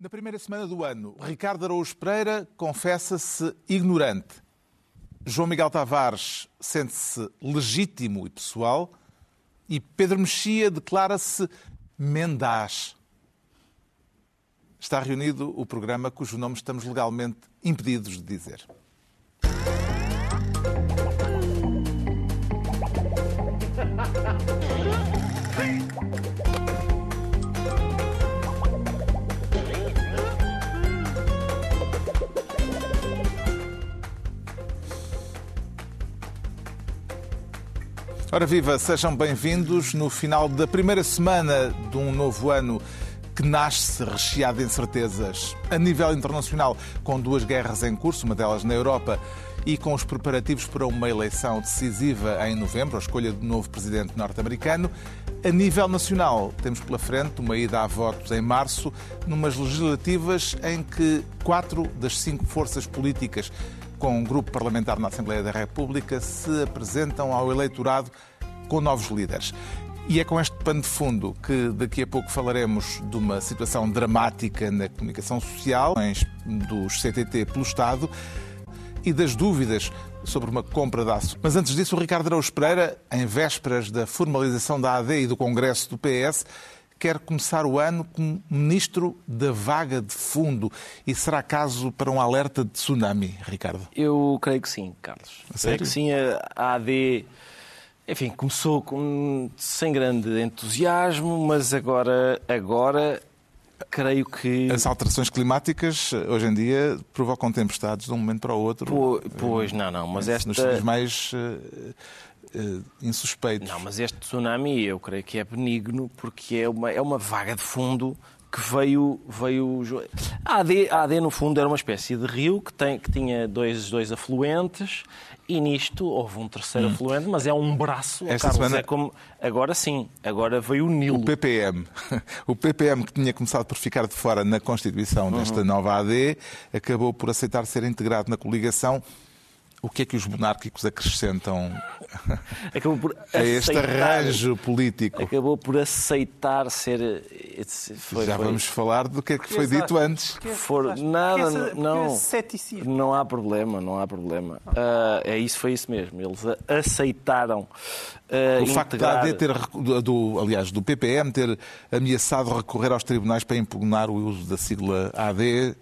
Na primeira semana do ano, Ricardo Araújo Pereira confessa-se ignorante. João Miguel Tavares sente-se legítimo e pessoal. E Pedro Mexia declara-se mendaz. Está reunido o programa cujo nome estamos legalmente impedidos de dizer. Ora viva, sejam bem-vindos no final da primeira semana de um novo ano que nasce recheado de incertezas a nível internacional, com duas guerras em curso, uma delas na Europa, e com os preparativos para uma eleição decisiva em novembro, a escolha do novo presidente norte-americano. A nível nacional, temos pela frente uma ida a votos em março, numas legislativas em que quatro das cinco forças políticas com um grupo parlamentar na Assembleia da República, se apresentam ao eleitorado com novos líderes. E é com este pano de fundo que daqui a pouco falaremos de uma situação dramática na comunicação social, dos CTT pelo Estado e das dúvidas sobre uma compra de aço. Mas antes disso, o Ricardo Araújo Pereira, em vésperas da formalização da AD e do Congresso do PS, quer começar o ano como ministro da vaga de fundo. E será caso para um alerta de tsunami, Ricardo? Eu creio que sim, Carlos. A creio que sim. A AD, enfim, começou com, sem grande entusiasmo, mas agora, agora creio que. As alterações climáticas hoje em dia provocam tempestades de um momento para o outro. Pois, não, não, mas esta. Nos mais uh, insuspeitos. Não, mas este tsunami eu creio que é benigno porque é uma, é uma vaga de fundo que veio. veio... A, AD, a AD, no fundo, era uma espécie de rio que, tem, que tinha dois, dois afluentes e nisto houve um terceiro hum. afluente, mas é um braço. Esta Carlos, semana... é como... Agora sim, agora veio o Nilo. O PPM. O PPM, que tinha começado por ficar de fora na constituição desta uhum. nova AD, acabou por aceitar ser integrado na coligação o que é que os monárquicos acrescentam por a este arranjo político? Acabou por aceitar ser. Foi, Já foi. vamos falar do que é que foi dito antes. Que For... Nada, não, não há problema, não há problema. Uh, é isso, foi isso mesmo. Eles aceitaram. Uh, o facto integrar... de ter, do, aliás, do PPM ter ameaçado recorrer aos tribunais para impugnar o uso da sigla AD eh,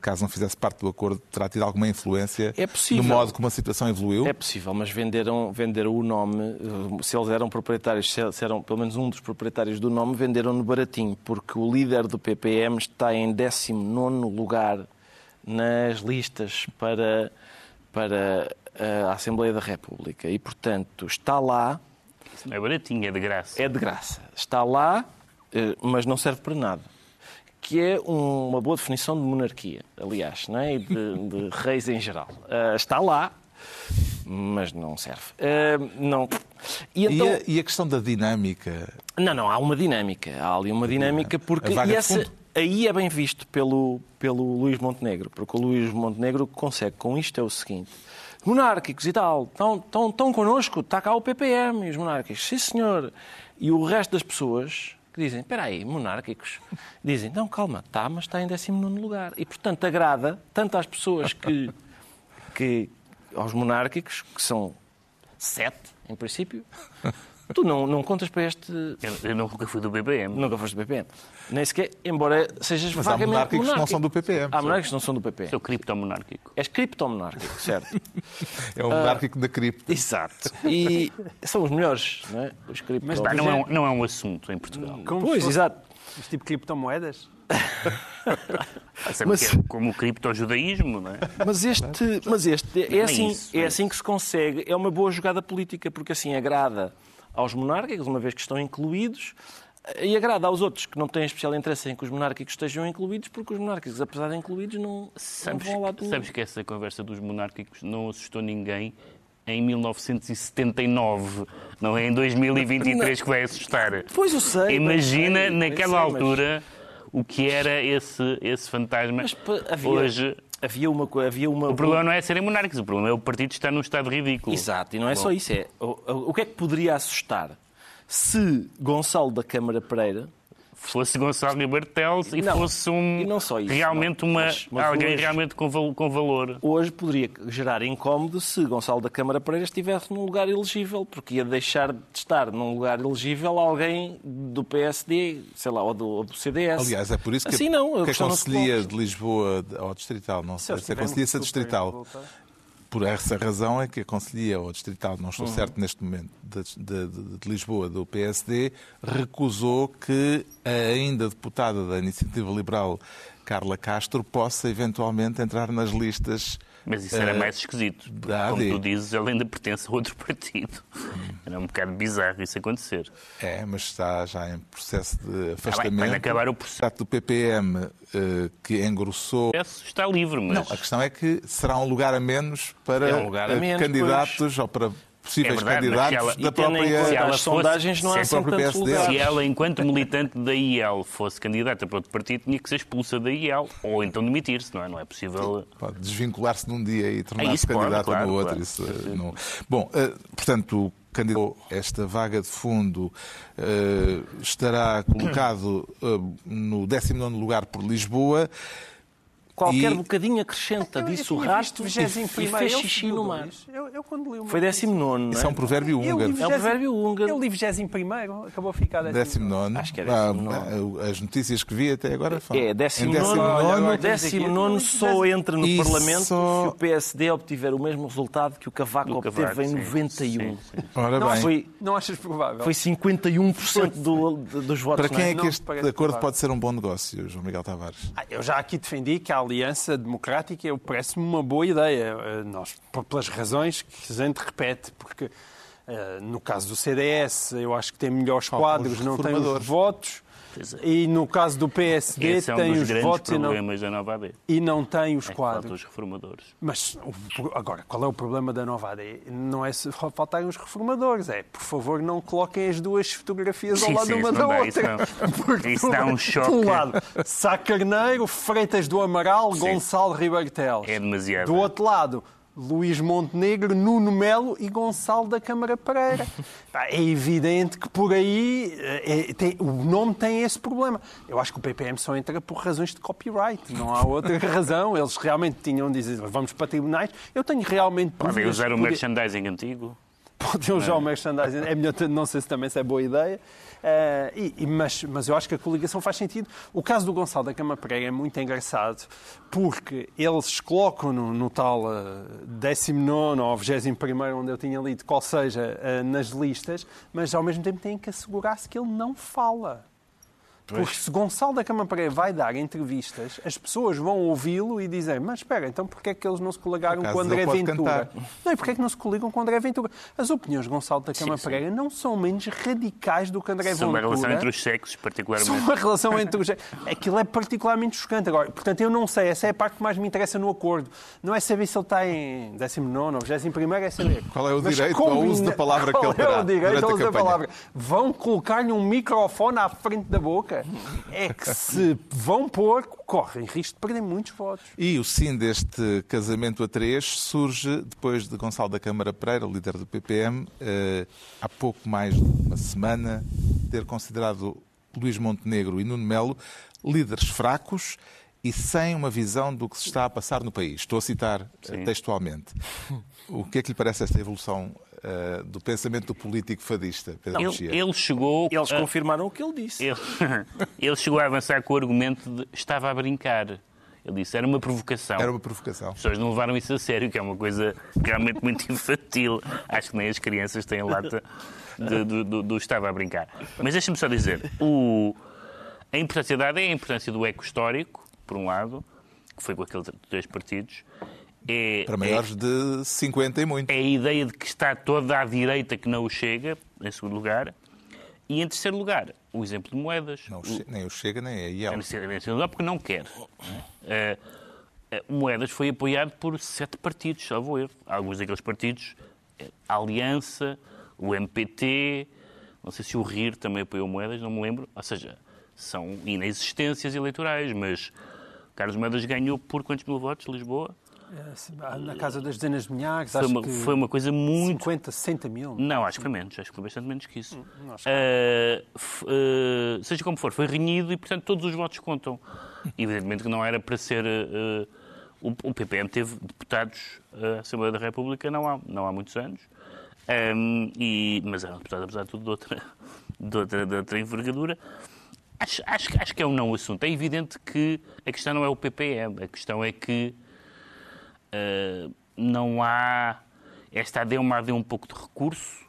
caso não fizesse parte do acordo, terá tido alguma influência é no modo como a situação evoluiu? É possível, mas venderam, venderam o nome, eh, se eles eram proprietários, se eram pelo menos um dos proprietários do nome, venderam-no baratinho, porque o líder do PPM está em 19 lugar nas listas para, para a Assembleia da República e, portanto, está lá. Isso não é baratinho, é de graça. É de graça. Está lá, eh, mas não serve para nada que é uma boa definição de monarquia, aliás, não é? e de, de reis em geral. Uh, está lá, mas não serve. Uh, não. E, então... e, a, e, a, questão da dinâmica? Não, não, há uma dinâmica. Há ali uma dinâmica porque. E essa, aí é bem visto pelo, pelo Luís Montenegro, porque o Luís Montenegro consegue com isto é o seguinte. Monárquicos e tal, estão, estão, estão connosco, está cá o PPM e os monárquicos, sim senhor. E o resto das pessoas que dizem, espera aí, monárquicos, dizem, não, calma, está, mas está em 19 lugar. E, portanto, agrada tanto às pessoas que, que aos monárquicos, que são sete, em princípio, Tu não, não contas para este. Eu, eu nunca fui do PPM. Nunca foste do PPM. Nem sequer, embora sejas Mas vagamente. Há monárquicos que não são do PPM. Há monárquicos que não são do PPM. Sou criptomonárquico. És criptomonárquico, certo. é um monárquico uh, da cripto. Exato. E são os melhores, não é? Os cripto Mas não é, um, não é um assunto em Portugal. Como pois, exato. Mas tipo criptomoedas? mas, é como o criptojudaísmo, não é? Mas este, mas este é, assim, isso, é assim que se consegue. É uma boa jogada política, porque assim agrada aos monárquicos, uma vez que estão incluídos, e agrada aos outros que não têm especial interesse em que os monárquicos estejam incluídos, porque os monárquicos, apesar de incluídos, não, sabes, não vão ao lado do... Sabes que essa conversa dos monárquicos não assustou ninguém em 1979, não é em 2023 que vai assustar. Pois eu sei. Imagina naquela sei, altura mas... o que era esse, esse fantasma. Mas, havia... Hoje havia uma havia uma O problema não é serem monárquicos, o problema é o partido estar num estado ridículo. Exato, e não é Bom. só isso, é o, o que é que poderia assustar se Gonçalo da Câmara Pereira fosse Gonçalo Ribeiro Teles e Não, fosse um, e não só isso, realmente não. uma, Mas- mas alguém hoje- realmente com, val- com valor. Hoje poderia gerar incómodo se Gonçalo da Câmara Pereira estivesse num lugar elegível, porque ia deixar de estar num lugar elegível alguém do PSD, sei lá, ou do, ou do CDS. Aliás, é por isso que, Assim não, a que a Conselhia de Lisboa ao Distrital, não sei se a Conselhia se a Distrital, Voltar. Por essa razão é que a Conselhia ou Distrital, não Uhum. estou certo neste momento, de, de- de- de Lisboa, do PSD, recusou que a ainda deputada da Iniciativa Liberal, Carla Castro, possa eventualmente entrar nas listas. Mas isso era eh, mais esquisito. porque, como tu dizes, ele ainda pertence a outro partido. Era um bocado bizarro isso acontecer. É, mas está já em processo de Ah, bem, afastamento. vai acabar o processo. do PPM eh, que engrossou Está livre, mas Não, a questão é que será um lugar a menos para É um a menos, candidatos ou para possíveis É verdade, candidatos se ela- da própria. Se ela sondagens, não se há a assim se ela, enquanto militante da IEL, fosse candidata para outro partido, tinha que ser expulsa da IEL. Ou então demitir-se, não é? Não é possível. Pode desvincular-se num dia e É tornar-se isso, pode, candidato claro, no outro. claro. Isso, não... Bom, eh, portanto, o candidato a esta vaga de fundo eh, estará colocado eh, no 19 lugar por Lisboa. Qualquer E- bocadinho acrescenta Eu- disso o rastro e, 21º, e fez xixi no mar. Eu, eu quando li uma Foi 19, não é? Isso é um provérbio Eu li húngaro. É um provérbio húngaro. Eu li 21 acabou a ficar 19. Acho que é Ah, 19. ah, as notícias que vi até agora falam. É, em 19, 19, 19 só entra no Parlamento só- se o PSD obtiver o mesmo resultado que o Cavaco Do obteve Cavaco, em sim, 91. sim, sim. Ora Não, bem, Foi, Não achas provável? foi 51% do, dos votos. para quem não é que este acordo pode ser um bom negócio, João Miguel Tavares? Ah, Eu já aqui defendi que a Aliança Democrática eu- parece-me uma boa ideia. Eh, Nós, por- pelas razões que a gente repete, porque eh, no caso do CDS eu acho que tem melhores quadros, os não tem votos. Pois é. E no caso do PSD Esse é um tem dos os grandes votos e não, problemas da nova AD. e não tem os É quadros. os reformadores. Mas agora, qual é o problema da nova AD? Não é se faltarem os reformadores, é por favor não coloquem as duas fotografias ao lado sim, uma da dá, outra. isso não. Porque, Isso dá um choque. Um lado, Sá Carneiro, Freitas do Amaral, Sim. Gonçalo Ribeiro Teles. É demasiado. Do outro lado, Luís Montenegro, Nuno Melo e Gonçalo da Câmara Pereira. É evidente que por aí eh, é- tem- o nome tem esse problema. Eu acho que o PPM só entra por razões de copyright. Não há outra razão. Eles realmente tinham de dizer vamos para tribunais. Eu tenho realmente Podem usar o merchandising antigo. Podem usar o merchandising. É melhor, não sei se também se é boa ideia. Eh, e- mas, mas eu acho que a coligação faz sentido. O caso do Gonçalo da Cama Pereira é muito engraçado porque eles colocam no, no tal eh, 19 ou 21 onde eu tinha lido, qual seja, eh, nas listas, mas ao mesmo tempo têm que assegurar-se que ele não fala. Porque se Gonçalo da Cama Pereira vai dar entrevistas, as pessoas vão ouvi-lo e dizer mas espera, então porquê é que eles não se coligaram com André Ventura? cantar. Não, e porquê é que não se coligam com o André Ventura? As opiniões de Gonçalo da Cama Sim, sim. Pereira não são menos radicais do que André São uma Ventura. relação entre os sexos, São particularmente. uma relação entre os... Aquilo é particularmente chocante. Agora, portanto, eu não sei. Essa é a parte que mais me interessa no acordo. Não é saber se ele está em 19 ou 21 é saber. Qual é o Mas direito ao uso da palavra que Qual ele terá é o direito ao uso da palavra? Vão colocar-lhe um microfone à frente da boca? É que se vão pôr, correm risco de perder muitos votos. E o sim deste casamento a três surge depois de Gonçalo da Câmara Pereira, líder do PPM, eh, há pouco mais de uma semana, ter considerado Luís Montenegro e Nuno Melo líderes fracos e sem uma visão do que se está a passar no país. Estou a citar eh, Sim. textualmente. O que é que lhe parece esta evolução eh, do pensamento do político fadista, Pedro Ele, Mexia? ele chegou. Eles a- confirmaram o que ele disse. ele, ele chegou a avançar com o argumento de estava a brincar. Ele disse era uma provocação. Era uma provocação. As pessoas não levaram isso a sério, que é uma coisa realmente muito infantil. Acho que nem as crianças têm lata de- do, do- do estava a brincar. Mas deixa-me só dizer: o- a importância dada é a importância do eco histórico, por um lado, que foi com aqueles dois partidos. É, Para maiores de 50 e muito. é a ideia de que está toda à direita que não o chega, em segundo lugar. E em terceiro lugar, o exemplo de moedas. Não, O- nem o Chega, nem a IEL. é necessário em segundo lugar porque não quer. Eh, eh, Moedas foi apoiado por sete partidos, salvo erro. Alguns daqueles partidos, eh, a Aliança, o MPT, não sei se o RIR também apoiou Moedas, não me lembro. Ou seja, são inexistências eleitorais, mas Carlos Moedas ganhou por quantos mil votos, Lisboa? É, na casa das dezenas de milhares, foi uma, foi uma coisa muito... 50, 60 mil. Não, acho que foi menos, acho que foi bastante menos que isso. Uh, uh, seja como for, foi renhido e, portanto, todos os votos contam. Evidentemente que não era para ser... Uh, o, o, PPM teve deputados à Assembleia da República não há, não há muitos anos, um, e, mas eram deputados, apesar de tudo, de outra, de outra, de outra envergadura. Acho, acho, acho que é um não assunto. É evidente que a questão não é o PPM, a questão é que uh, não há. Esta AD é uma AD um pouco de recurso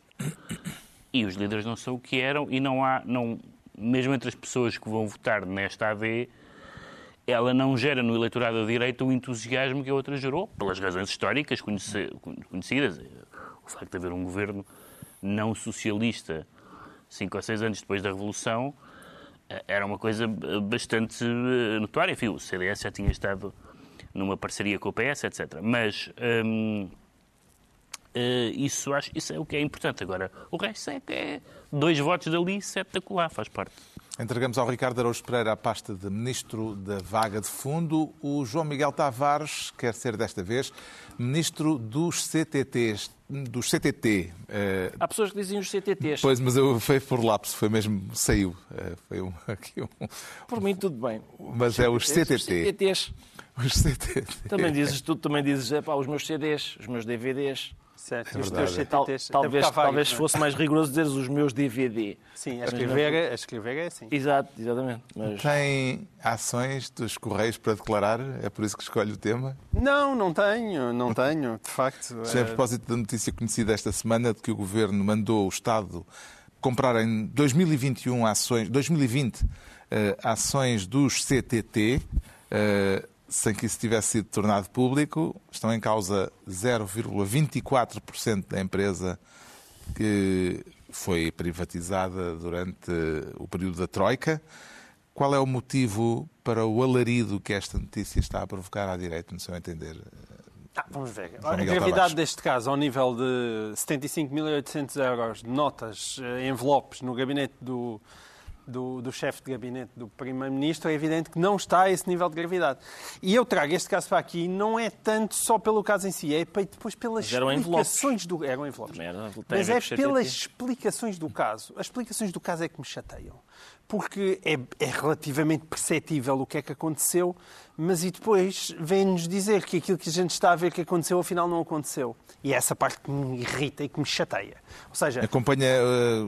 e os líderes não são o que eram e não há. Não, mesmo entre as pessoas que vão votar nesta AD, ela não gera no eleitorado da direita o entusiasmo que a outra gerou, pelas razões históricas conhecidas. O facto de haver um governo não socialista cinco ou seis anos depois da Revolução eh, era uma coisa eh, bastante eh, notória. Enfim, o CDS já tinha estado numa parceria com o PS, etc. Mas hum, isso, acho, isso é o que é importante. Agora, o resto é que é dois votos dali, sete da colar, faz parte. Entregamos ao Ricardo Araújo Pereira a pasta de Ministro da Vaga de Fundo. O João Miguel Tavares quer ser desta vez Ministro dos CTTs, dos CTT. Há pessoas que dizem os CTTs. Pois, mas eu, foi por lapso, foi mesmo, saiu. Foi um, aqui um... Por mim tudo bem. Mas é os CTT. Os CTTs. Os CTT. Também dizes, tu também dizes, é, pá, os meus CDs, os meus DVDs. Certo, é os teus CTTs. talvez talvez é? fosse mais rigoroso dizer os meus DVD. Sim, a escrever, é, a escrever é assim. Exato, exatamente. Mas... Tem ações dos Correios para declarar? É por isso que escolhe o tema? Não, não tenho, não tenho, de facto. Já a propósito da notícia conhecida esta semana de que o Governo mandou o Estado comprar em 2021 ações, 2020, uh, ações dos CTT, uh, sem que isso tivesse sido tornado público, estão em causa 0,24% da empresa que foi privatizada durante o período da Troika. Qual é o motivo para o alarido que esta notícia está a provocar à direita, no seu entender? Ah, vamos ver. A gravidade deste caso, ao nível de 75.800 euros de notas, eh, envelopes no gabinete do, do, do chefe de gabinete do Primeiro-Ministro, é evidente que não está a esse nível de gravidade. E eu trago este caso para aqui, não é tanto só pelo caso em si, é depois pelas explicações do. Eram envelopes. Mas é pelas explicações do caso. As explicações do caso é que me chateiam. Porque é, é relativamente perceptível o que é que aconteceu, mas e depois vem-nos dizer que aquilo que a gente está a ver que aconteceu, afinal não aconteceu. E é essa parte que me irrita e que me chateia. Ou seja... Acompanha... Eh,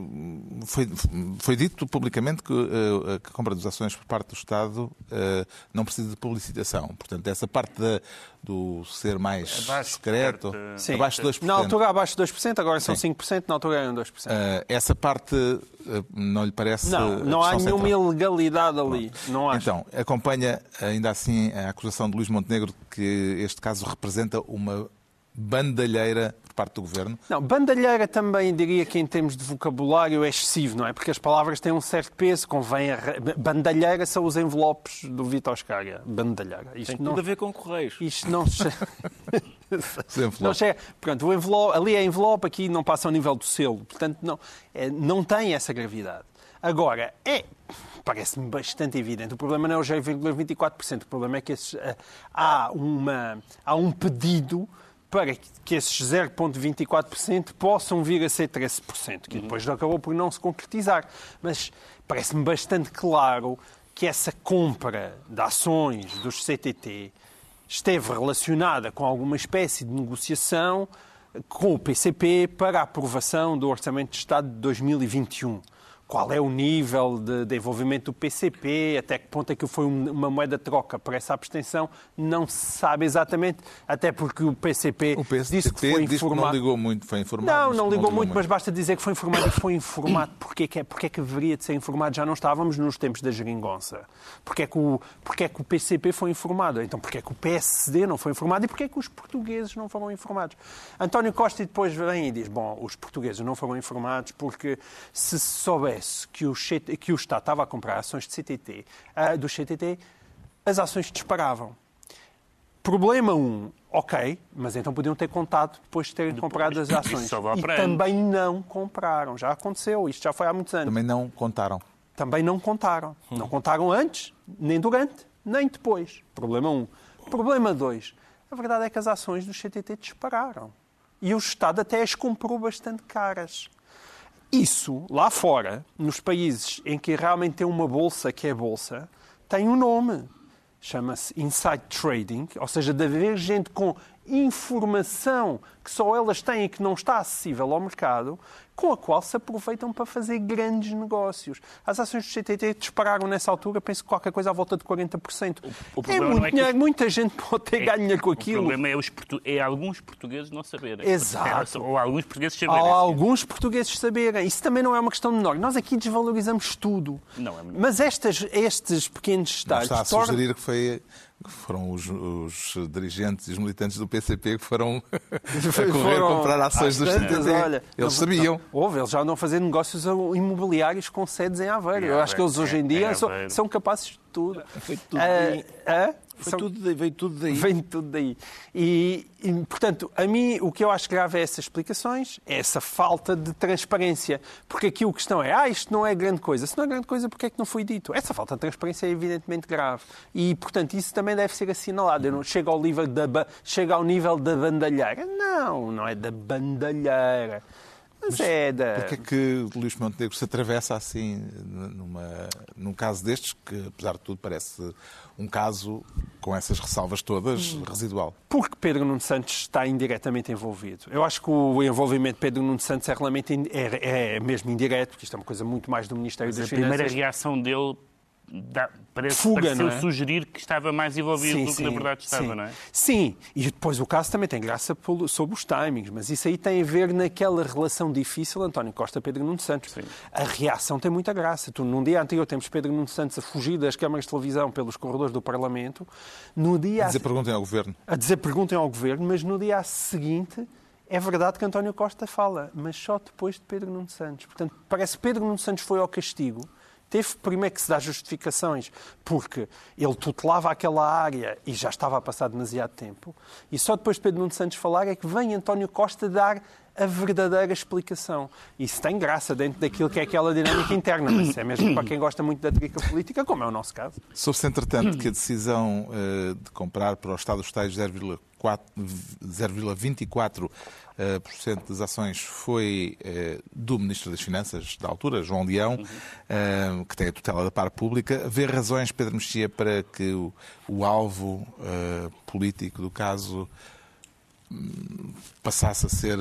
foi, foi dito publicamente que eh, a compra das ações por parte do Estado eh, não precisa de publicitação. Portanto, essa parte da, do ser mais abaixo, secreto, sim. abaixo de 2%. Na altura abaixo de 2%, agora são sim. 5%, na altura eram 2%. essa parte não lhe parece... Não, não há nenhuma central. ilegalidade ali. Não. não então, acompanha ainda assim a acusação de Luís Montenegro de que este caso representa uma bandalheira por parte do governo? Não, bandalheira também diria que em termos de vocabulário é excessivo, não é? Porque as palavras têm um certo peso, convém. A... Bandalheira são os envelopes do Vitor Oscaria. Bandalheira. Isto Tem não... tudo a ver com correios. Isto não. não chega. Pronto, o envelope, ali é envelope, aqui não passa ao nível do selo. Portanto, não, é, não tem essa gravidade. Agora, é parece-me bastante evidente. O problema não é o 0,24%, o problema é que esses, uh, há, uma, há um pedido para que esses 0,24% possam vir a ser 13%, que depois acabou por não se concretizar. Mas parece-me bastante claro que essa compra de ações dos CTT esteve relacionada com alguma espécie de negociação com o PCP para a aprovação do Orçamento de Estado de 2021 qual é o nível de, de, envolvimento do PCP, até que ponto é que foi uma moeda de troca para essa abstenção, não se sabe exatamente, até porque o PCP, o PCP disse que foi informado. não ligou muito, foi informado. Não, não ligou, não muito, muito, mas basta dizer que foi informado e foi informado. Porquê que, é, porquê é que deveria de ser informado? Já não estávamos nos tempos da geringonça. Porquê é que o, porquê é que o PCP foi informado? Então porquê é que o PSD não foi informado e porquê é que os portugueses não foram informados? António Costa depois vem e diz, bom, os portugueses não foram informados porque se souber soubesse que o, que o Estado estava a comprar ações de CTT, uh, do CTT, as ações disparavam. Problema 1, um, ok, mas então podiam ter contado depois de terem depois, comprado as ações. E também não compraram. Já aconteceu, isto já foi há muitos anos. Também não contaram. Também não contaram. Hum. Não contaram antes, nem durante, nem depois. Problema 1. Um. Problema 2. A verdade é que as ações do CTT dispararam. E o Estado até as comprou bastante caras. Isso, lá fora, nos países em que realmente tem uma bolsa que é bolsa, tem um nome. Chama-se inside trading, ou seja, de haver gente com informação que só elas têm e que não está acessível ao mercado, com a qual se aproveitam para fazer grandes negócios. As ações do CTT dispararam nessa altura, penso que qualquer coisa à volta de 40%. O, o é muito é dinheiro, muita gente pode ter é, ganho dinheiro com aquilo. O problema é, os, é alguns portugueses não saberem. Exato. Ou alguns portugueses saberem. Ou alguns portugueses saberem. Isso também não é uma questão menor. Nós aqui desvalorizamos tudo. Não é menor. Mas estas, estes pequenos estados... Não está a sugerir que foi foram os, os, dirigentes e os militantes do PCP que foram a correr foram comprar ações dos CTT. Olha, eles sabiam. houve, eles já andam a fazer negócios imobiliários com sedes em Aveiro. Eu acho que eles hoje em dia são, são capazes de tudo. Foi tudo. Uh, uh, foi São... tudo, veio tudo daí. Vem tudo daí. E, e, portanto, a mim o que eu acho grave é essas explicações, é essa falta de transparência. Porque aqui o questão é, ah, isto não é grande coisa. Se não é grande coisa, porquê é que não foi dito? Essa falta de transparência é evidentemente grave. E, portanto, isso também deve ser assinalado. Eu não chego ao nível da, chega ao nível da bandalheira. Não, não é da bandalheira. Mas, é da... Porquê é que Luís Montenegro se atravessa assim numa, num caso destes, que apesar de tudo parece um caso com essas ressalvas todas hum. residual? Porque Pedro Nuno Santos está indiretamente envolvido. Eu acho que o envolvimento de Pedro Nuno Santos é, realmente, é, é mesmo indireto, porque isto é uma coisa muito mais do Ministério Mas das a Finanças. A primeira reação dele dá, parece, Fuga, pareceu é? sugerir que estava mais envolvido sim, do que sim, na verdade estava, sim. não é? Sim, e depois o caso também tem graça sobre os timings, mas isso aí tem a ver naquela relação difícil António Costa-Pedro Nuno Santos. A reação tem muita graça. Tu, num dia anterior temos Pedro Nuno Santos a fugir das câmaras de televisão pelos corredores do Parlamento. No dia a dizer perguntem ao Governo. A dizer perguntem ao Governo, mas no dia seguinte... É verdade que António Costa fala, mas só depois de Pedro Nuno Santos. Portanto, parece que Pedro Nuno Santos foi ao castigo Teve primeiro que se dar justificações porque ele tutelava aquela área e já estava a passar demasiado tempo. E só depois de Pedro Nuno Santos falar é que vem António Costa dar a verdadeira explicação. Isso tem graça dentro daquilo que é aquela dinâmica interna, mas é mesmo para quem gosta muito da trica política, como é o nosso caso. Soube-se, entretanto, que a decisão uh, de comprar para o Estado dos Tais 0,24% uh, das ações foi uh, do Ministro das Finanças, da altura, João Leão, uh, que tem a tutela da par pública. Vê razões, Pedro Mexia, para que o, o alvo político do caso um, passasse a ser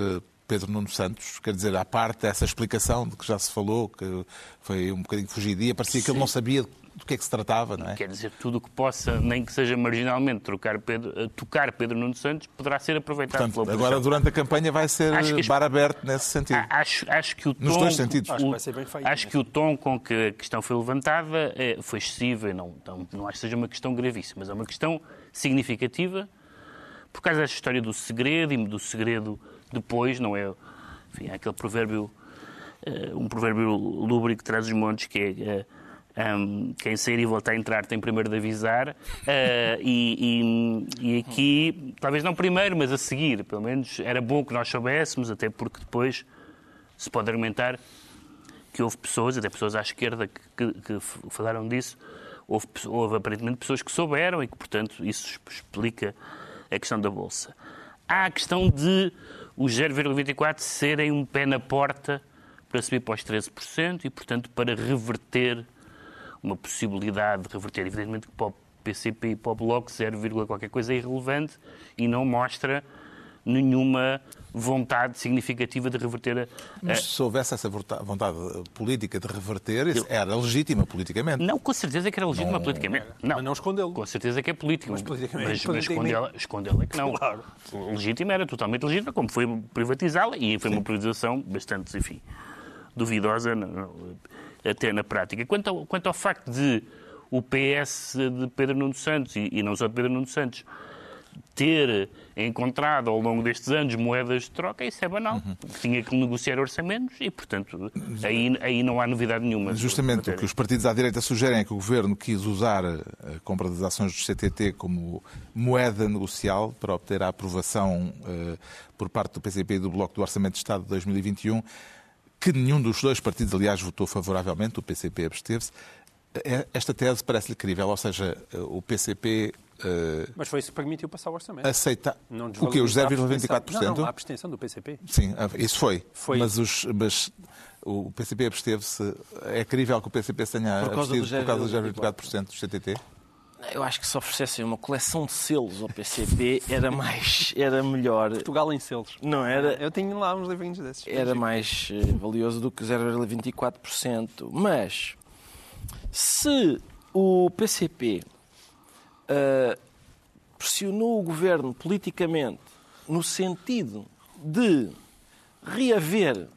Pedro Nuno Santos, quer dizer, à parte dessa explicação de que já se falou, que foi um bocadinho fugidia, parecia Sim. que ele não sabia que é que se tratava, não é? Quer dizer, tudo o que possa, nem que seja marginalmente, trocar Pedro, eh, tocar Pedro Nuno Santos, poderá ser aproveitado Portanto, Agora, durante a campanha, vai ser acho bar aberto nesse sentido. Acho, acho que o tom, Nos dois sentidos. Acho, que, feito, acho que o tom com que a questão foi levantada é, foi excessivo. Não, não, não acho que seja uma questão gravíssima, mas é uma questão significativa por causa desta história do segredo e do segredo depois, não é? Enfim, é aquele provérbio, uh, um provérbio lúbrico que traz os montes que é. Um, quem sair e voltar a entrar tem primeiro de avisar. Uh, e, e, e, aqui, talvez não primeiro, mas a seguir, pelo menos era bom que nós soubéssemos, até porque depois se pode argumentar que houve pessoas, até pessoas à esquerda, que, que, que falaram disso. Houve, houve aparentemente pessoas que souberam e que, portanto, isso explica a questão da Bolsa. Há a questão de os 0,24 serem um pé na porta para subir para os 13% e, portanto, para reverter uma possibilidade de reverter. Evidentemente que para o PCP e para o Bloco 0, qualquer coisa é irrelevante e não mostra nenhuma vontade significativa de reverter a... Mas se houvesse essa vontade política de reverter, era legítima politicamente. Não, com certeza que era legítima não, politicamente. Não, mas não escondê-lo. Com certeza que é político. Mas, mas, mas escondê-la escondê é que não. Claro. Legítima era totalmente legítima, como foi privatizá-la, e foi Sim. uma privatização bastante, enfim, duvidosa até na prática. Quanto ao, quanto ao facto de o PS de Pedro Nuno Santos, e, e não só de Pedro Nuno Santos, ter encontrado ao longo destes anos moedas de troca, isso é banal. Uhum. Tinha que negociar orçamentos e, portanto, aí, aí não há novidade nenhuma. Justamente o que os partidos à direita sugerem é que o Governo quis usar a compra das ações do CTT como moeda negocial para obter a aprovação uh, por parte do PCP e do Bloco do Orçamento de Estado de 2021 que nenhum dos dois partidos, aliás, votou favoravelmente, o PCP absteve-se. É, esta tese parece-lhe crível, ou seja, o PCP Uh, mas foi isso que permitiu passar o orçamento. Aceita o que? Os 0,24%? Não, não, a abstenção do PCP. Sim, isso foi. foi. Mas, os, mas o PCP absteve-se. É crível que o PCP tenha por causa abstido por causa dos 0,24% do CTT? Eu acho que se oferecessem uma coleção de selos ao PCP era mais, era melhor. Portugal em selos. Não era? Eu tenho lá uns livrinhos desses. Era mais eh, valioso do que 0,24%. Mas se o PCP uh, eh, pressionou o governo politicamente no sentido de reaver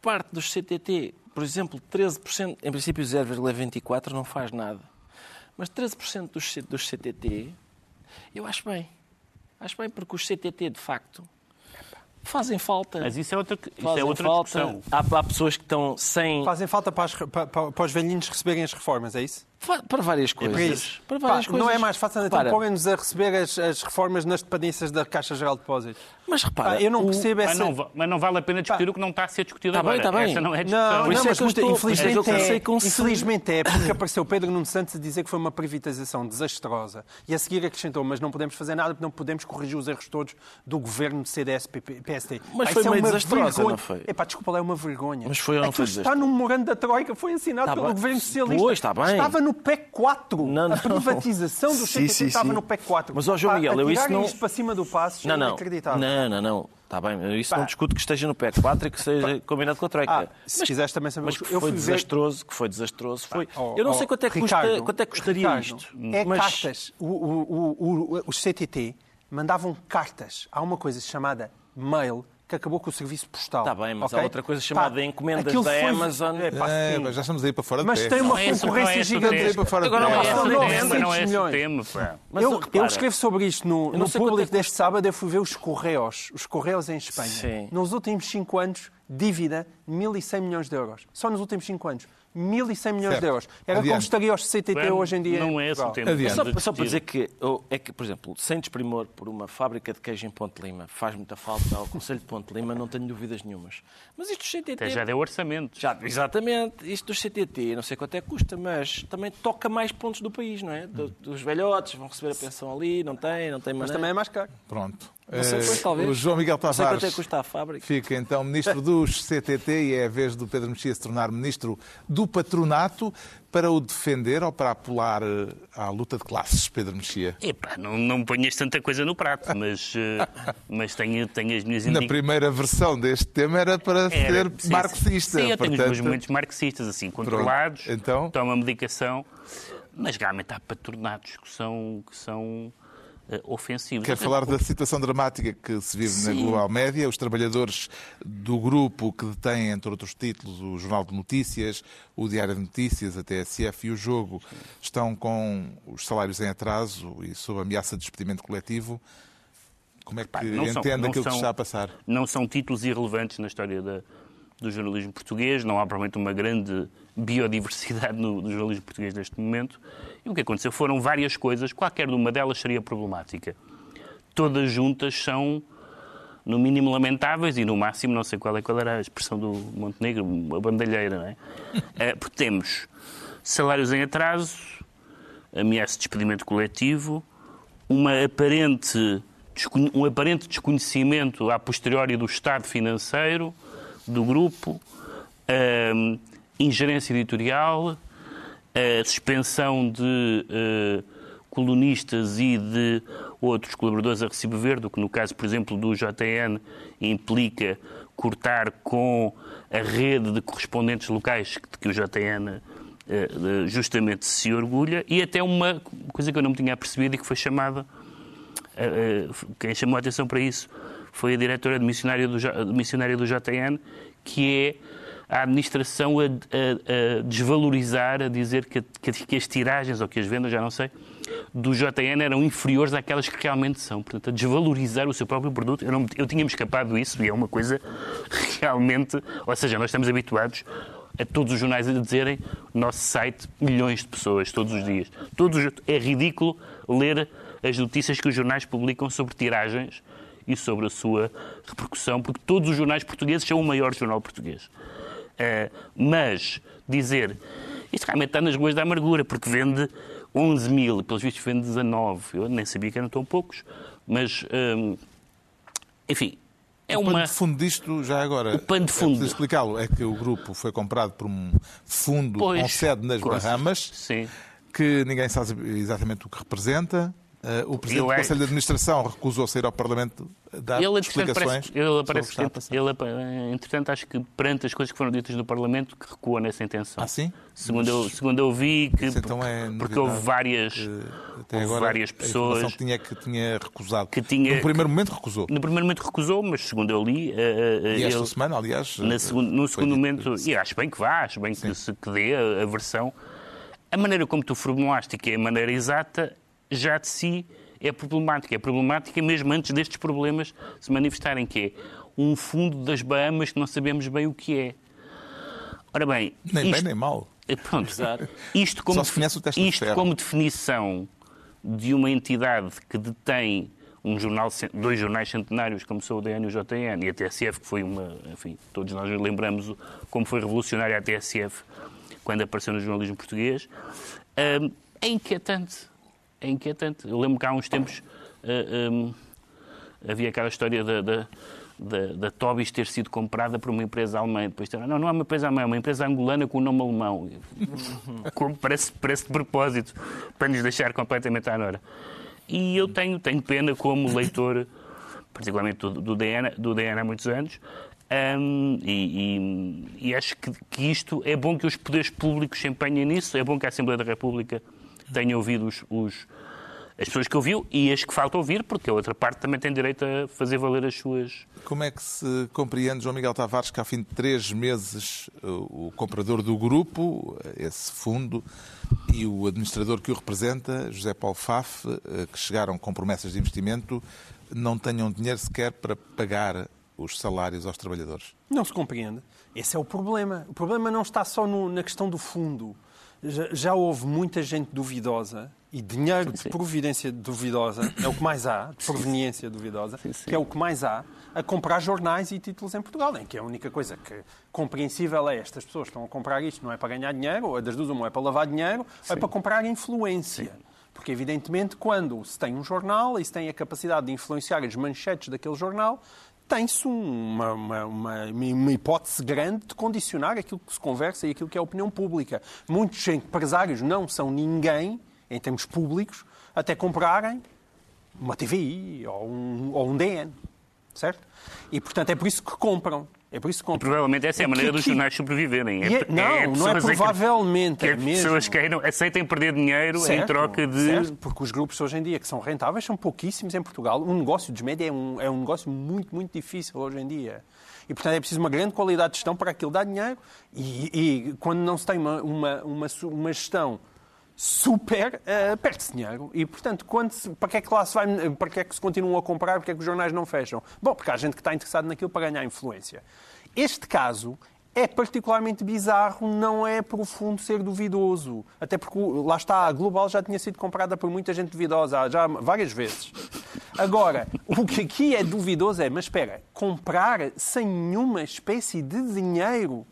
parte dos CTT, por exemplo, 13%, em princípio 0,24% não faz nada mas 13% dos, dos CTT, eu acho bem. Acho bem, porque os CTT, de facto, fazem falta. Mas isso é outra, isso é outra falta. Há, há, pessoas que estão sem. Fazem falta para, as, para, para, os velhinhos receberem as reformas, é isso? Para várias coisas. É para, isso. para várias Pá, coisas. Não é mais fácil, então põem-nos a receber as, as, reformas nas dependências da Caixa Geral de Depósitos. Mas repara, Pá, eu não percebo o... essa... Mas não, mas não, vale a pena discutir Pá. o que não está a ser discutido tá agora. Bem, está bem. Essa não é discussão. Não, não, é mas estou, infelizmente, é, infelizmente é, porque apareceu Pedro Nuno Santos a dizer que foi uma privatização desastrosa. E a seguir acrescentou, mas não podemos fazer nada porque não podemos corrigir os erros todos do governo de CDS-PSD. Mas foi meio desastrosa, não foi? Epá, desculpa, é uma vergonha. Mas foi ou não foi Está no memorando da Troika, foi assinado tá pelo governo socialista. Pois, está bem. Estava no PEC 4. Não, não privatização do CTT sim, estava sim. no PEC 4. Mas, ó, João Miguel, eu isso não... isto para cima do passo não, não. é inacreditável. Não, não, não. Está bem, eu isso Pá. não discuto que esteja no PEC 4 e que seja combinado com a Troika. Ah, se mas, quiseres também saber... Mas que foi desastroso, que foi desastroso. Foi... Oh, eu não sei quanto é que, Ricardo, custa, quanto é que custaria Ricardo, isto. É mas... cartas. O, o, o, os CTT mandavam cartas. Há uma coisa chamada mail que acabou com o serviço postal. Está bem, mas okay? há outra coisa chamada pá, encomendas da foi... Amazon. É, pá, é, mas já estamos aí para fora de Mas tem uma não concorrência é gigante. Para fora Agora não é esse não é esse tema. Mas, eu, eu escrevo sobre isto no, no público deste sábado. Eu fui ver os Correios. Os Correios em Espanha. Sim. Nos últimos 5 anos, dívida 1.100 milhões de euros. Só nos últimos 5 anos. 1.100 milhões certo. de euros. Era Adiante. como estaria aos CTT hoje em dia. Não é esse o tema. Só, só para dizer que, é que, por exemplo, sem desprimor por uma fábrica de queijo em Ponte Lima, faz muita falta ao Conselho de Ponte Lima, não tenho dúvidas nenhumas. Mas isto dos CTT... Até já deu orçamento. Já, exatamente. Isto dos CTT, não sei quanto é que custa, mas também toca mais pontos do país, não é? Dos velhotes vão receber a pensão ali, não tem, não tem Mas também é mais caro. Pronto. Sei, pois, talvez. O João Miguel Tavares não sei é custa a fábrica. fica então ministro dos CTT e é a vez do Pedro Mexia se tornar ministro do patronato para o defender ou para apelar eh, à luta de classes, Pedro Mexia? Epá, não, não ponhas tanta coisa no prato, mas, eh, mas tenho, tenho as minhas Na primeira versão deste tema era para era, ser sim, marxista. Sim, eu tenho portanto... os meus momentos marxistas, assim, controlados, Pronto. então... tomo a medicação, mas realmente há patronatos que são... Que são ofensivos. Quero falar da situação dramática que se vive Sim. na Global Média. Os trabalhadores do grupo que detém, entre outros títulos, o Jornal de Notícias, o Diário de Notícias, a TSF e o Jogo, estão com os salários em atraso e sob ameaça de despedimento coletivo. Como é que Pá, entende são, aquilo são, que está a passar? Não são títulos irrelevantes na história da, do jornalismo português, não há provavelmente uma grande biodiversidade no, no, jornalismo português neste momento. E o que aconteceu foram várias coisas, qualquer uma delas seria problemática. Todas juntas são, no mínimo, lamentáveis e no máximo, não sei qual, é, qual era a expressão do Montenegro, a bandalheira, não é? é porque temos salários em atraso, ameaça de despedimento coletivo, uma aparente, um aparente desconhecimento a posteriori do estado financeiro do grupo, uh, ingerência editorial, a suspensão de uh, colunistas e de outros colaboradores a recibo verde, o que no caso, por exemplo, do JN implica cortar com a rede de correspondentes locais de que o JN eh, justamente se orgulha, e até uma coisa que eu não me tinha percebido e que foi chamada, quem chamou a atenção para isso foi a diretora de missionária do, missionária do JN, que é a administração a, a, a desvalorizar, a dizer que, que, que, as tiragens, ou que as vendas, já não sei, do JN eram inferiores àquelas que realmente são. Portanto, a desvalorizar o seu próprio produto. Eu, não, eu tinha-me escapado disso e é uma coisa realmente... Ou seja, nós estamos habituados a todos os jornais a dizerem nosso site, milhões de pessoas, todos os dias. Todos, é ridículo ler as notícias que os jornais publicam sobre tiragens e sobre a sua repercussão, porque todos os jornais portugueses são o maior jornal português. Uh, mas dizer Isto realmente está nas ruas da amargura, porque vende 11 mil, pelos vistos vende 19. Eu nem sabia que eram tão poucos, mas, hum, enfim, é o uma... pano de fundo disto, já agora, o pano de fundo. É explicá-lo, é que o grupo foi comprado por um fundo pois, com sede nas Bahamas, sim. que ninguém sabe exatamente o que representa, Uh, o Presidente do é... Conselho de Administração recusou-se a ir ao Parlamento dar ele, explicações. Parece, ele aparece, ele, entretanto, acho que perante as coisas que foram ditas no Parlamento, que recua nessa intenção. Ah, sim? Segundo, eu, segundo eu vi, que, então é porque houve várias, houve agora, várias pessoas... que tinha, que tinha recusado. Que tinha, no primeiro momento recusou. No primeiro momento recusou, mas segundo eu li... Uh, uh, e esta ele, semana, aliás... Na segundo, no segundo momento, e acho bem que vá, acho bem que, se, que dê a, a versão... A maneira como tu formulaste, que é a maneira exata, já de si é problemática. É problemática mesmo antes destes problemas se manifestarem, que é um fundo das Bahamas que não sabemos bem o que é. Ora bem... Nem isto, bem nem mal. É, pronto, isto como, isto como definição de uma entidade que detém um jornal, dois jornais centenários, como são o DN e o JN, e a TSF, que foi uma. Enfim, todos nós lembramos como foi revolucionária a TSF quando apareceu no jornalismo português, hum, é inquietante é inquietante. Eu lembro que há uns tempos uh, eh, um, ehm, havia aquela história da, da, da, da Tobis ter sido comprada por uma empresa alemã. Depois, não, não é uma empresa alemã, é uma empresa angolana com o nome alemão. Como parece, parece de propósito, para nos deixar completamente à nora. E eu tenho, tenho pena como leitor, particularmente do, do, DN, do há muitos anos, um, e, e, e, acho que, que, isto é bom que os poderes públicos se empenhem nisso, é bom que a Assembleia da República tenha ouvido os, os, as pessoas que ouviu e as que falta ouvir, porque a outra parte também tem direito a fazer valer as suas. Como é que se compreende, João Miguel Tavares, que ao fim de três meses o comprador do grupo, esse fundo, e o administrador que o representa, José Paulo Faf, eh, que chegaram com promessas de investimento, não tenham dinheiro sequer para pagar os salários aos trabalhadores? Não se compreende. Esse é o problema. O problema não está só no, na questão do fundo já, já houve muita gente duvidosa e dinheiro sim, sim. de providência duvidosa é o que mais há, de proveniência duvidosa, sim, que é o que mais há, a comprar jornais e títulos em Portugal, em que a única coisa que compreensível é estas pessoas que estão a comprar isto não é para ganhar dinheiro, ou é das duas, uma é para lavar dinheiro, é para comprar influência. Porque, evidentemente, quando se tem um jornal e se tem a capacidade de influenciar as manchetes daquele jornal, tem-se uma, uma, uma, uma, hipótese grande de condicionar aquilo que se conversa e aquilo que é a opinião pública. Muitos empresários não são ninguém, em termos públicos, até comprarem uma TVI ou um, ou um DN. Certo? E, portanto, é por isso que compram. É por isso que e provavelmente essa é a maneira dos jornais sobreviverem. É, é, não, é não é provavelmente. Que, é que as pessoas queiram, aceitem perder dinheiro certo, em troca de. Certo, porque os grupos hoje em dia que são rentáveis são pouquíssimos em Portugal. Um negócio de média é um, é um negócio muito, muito difícil hoje em dia. E, portanto, é preciso uma grande qualidade de gestão para aquilo dar dinheiro. E, e quando não se tem uma, uma, uma, uma gestão super, uh, perde-se dinheiro. E, portanto, quando se, para, que é que lá se vai, para que é que se continuam a comprar, porque é que os jornais não fecham? Bom, porque há gente que está interessada naquilo para ganhar influência. Este caso é particularmente bizarro, não é profundo ser duvidoso. Até porque, lá está, a Global já tinha sido comprada por muita gente duvidosa, já várias vezes. Agora, o que aqui é duvidoso é, mas espera, comprar sem nenhuma espécie de dinheiro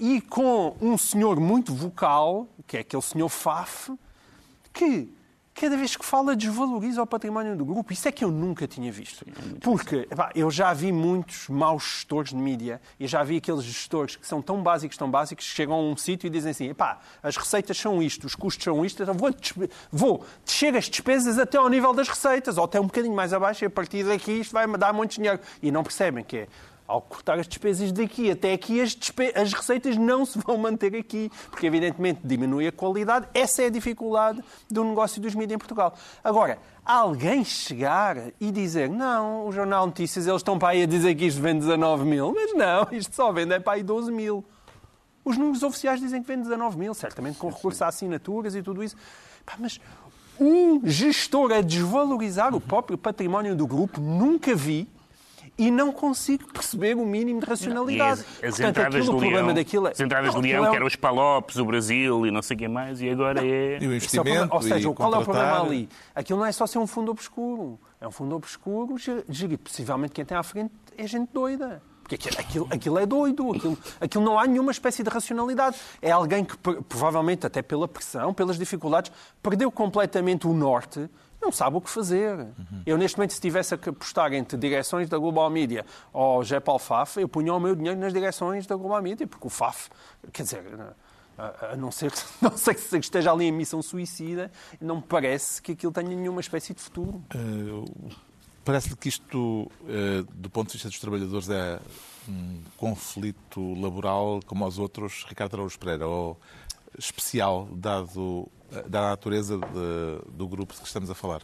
e com um senhor muito vocal, que é aquele senhor Faf, que cada vez que fala desvaloriza o património do grupo. Isso é que eu nunca tinha visto. Porque epá, eu já vi muitos maus gestores de mídia e já vi aqueles gestores que são tão básicos, tão básicos, que chegam a um sítio e dizem assim: epá, as receitas são isto, os custos são isto, então vou, vou descer as despesas até ao nível das receitas, ou até um bocadinho mais abaixo, e a partir daqui isto vai me dar muito dinheiro. E não percebem que é ao cortar as despesas daqui até aqui, as, as, receitas não se vão manter aqui, porque evidentemente diminui a qualidade. Essa é a dificuldade do negócio dos mídias em Portugal. Agora, alguém chegar e dizer não, o Jornal Notícias, eles estão para aí a dizer que isto vende 19 mil, mas não, isto só vende é para aí 12 mil. Os números oficiais dizem que vende 19 mil, certamente com recurso a assinaturas e tudo isso. Pá, mas um gestor a desvalorizar o próprio património do grupo, nunca vi e não consigo perceber o mínimo de racionalidade. As, as Portanto, entradas aquilo, do Leão, daquilo é... as entradas não, do Leão, é... que eram os Palopes, o Brasil e não sei o que mais, e agora é... E o investimento, Ou seja, qual é o problema ali? Aquilo não é só ser um fundo obscuro. É um fundo obscuro, possivelmente quem tem à frente é gente doida Porque aquilo, aquilo é doido, aquilo, aquilo não há nenhuma espécie de racionalidade. É alguém que, provavelmente, até pela pressão, pelas dificuldades, perdeu completamente o norte, não sabe o que fazer. Uhum. Eu, neste momento, se tivesse que apostar entre direções da Global Media ou Jé Paulo Faf, eu punha o meu dinheiro nas direções da Global Media, porque o Faf, quer dizer, a não ser, que, não ser que esteja ali em missão suicida, não me parece que aquilo tenha nenhuma espécie de futuro. Uh, Parece-lhe que isto, uh, do ponto de vista dos trabalhadores, é um conflito laboral como os outros, Ricardo Araújo Pereira, ou especial, dado, dada a natureza de, do grupo de que estamos a falar?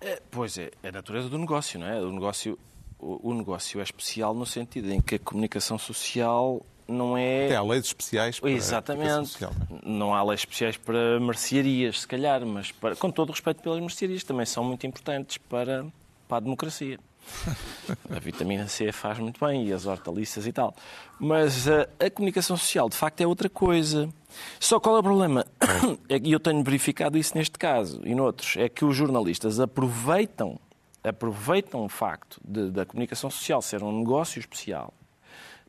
É, pois é, é a natureza do negócio, não é? O negócio, o, o negócio é especial no sentido em que a comunicação social não é. Até há leis especiais para Exatamente. É? não há leis especiais para mercearias, se calhar, mas para... com todo o respeito pelas mercearias, também são muito importantes para, para a democracia. A vitamina C faz muito bem e as hortaliças e tal. Mas a, eh, a comunicação social, de facto, é outra coisa. Só qual é o problema? É e eu tenho verificado isso neste caso e noutros, é que os jornalistas aproveitam, aproveitam o facto de, da comunicação social ser um negócio especial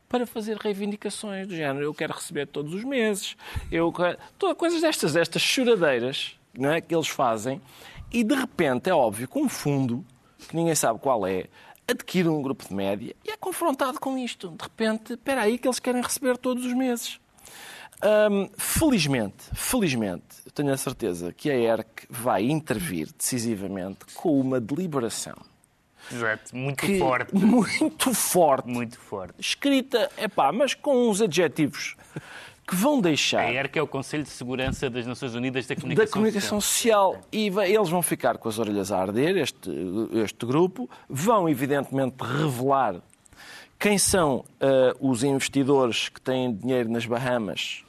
para fazer reivindicações do género. Eu quero receber todos os meses. Eu quero... Coisas destas, estas choradeiras não é, que eles fazem. E de repente é óbvio que um fundo, que ninguém sabe qual é, adquire um grupo de média e é confrontado com isto. De repente, espera aí que eles querem receber todos os meses. Hum, felizmente, felizmente, eu tenho a certeza que a ERC vai intervir decisivamente com uma deliberação Exato, muito que, forte. Muito forte. Muito forte. Escrita, é pá, mas com uns adjetivos que vão deixar. A ERC é o Conselho de Segurança das Nações Unidas da Comunicação, da comunicação Social. social. E eles vão ficar com as orelhas a arder, este, este grupo, vão evidentemente revelar quem são uh, os investidores que têm dinheiro nas Bahamas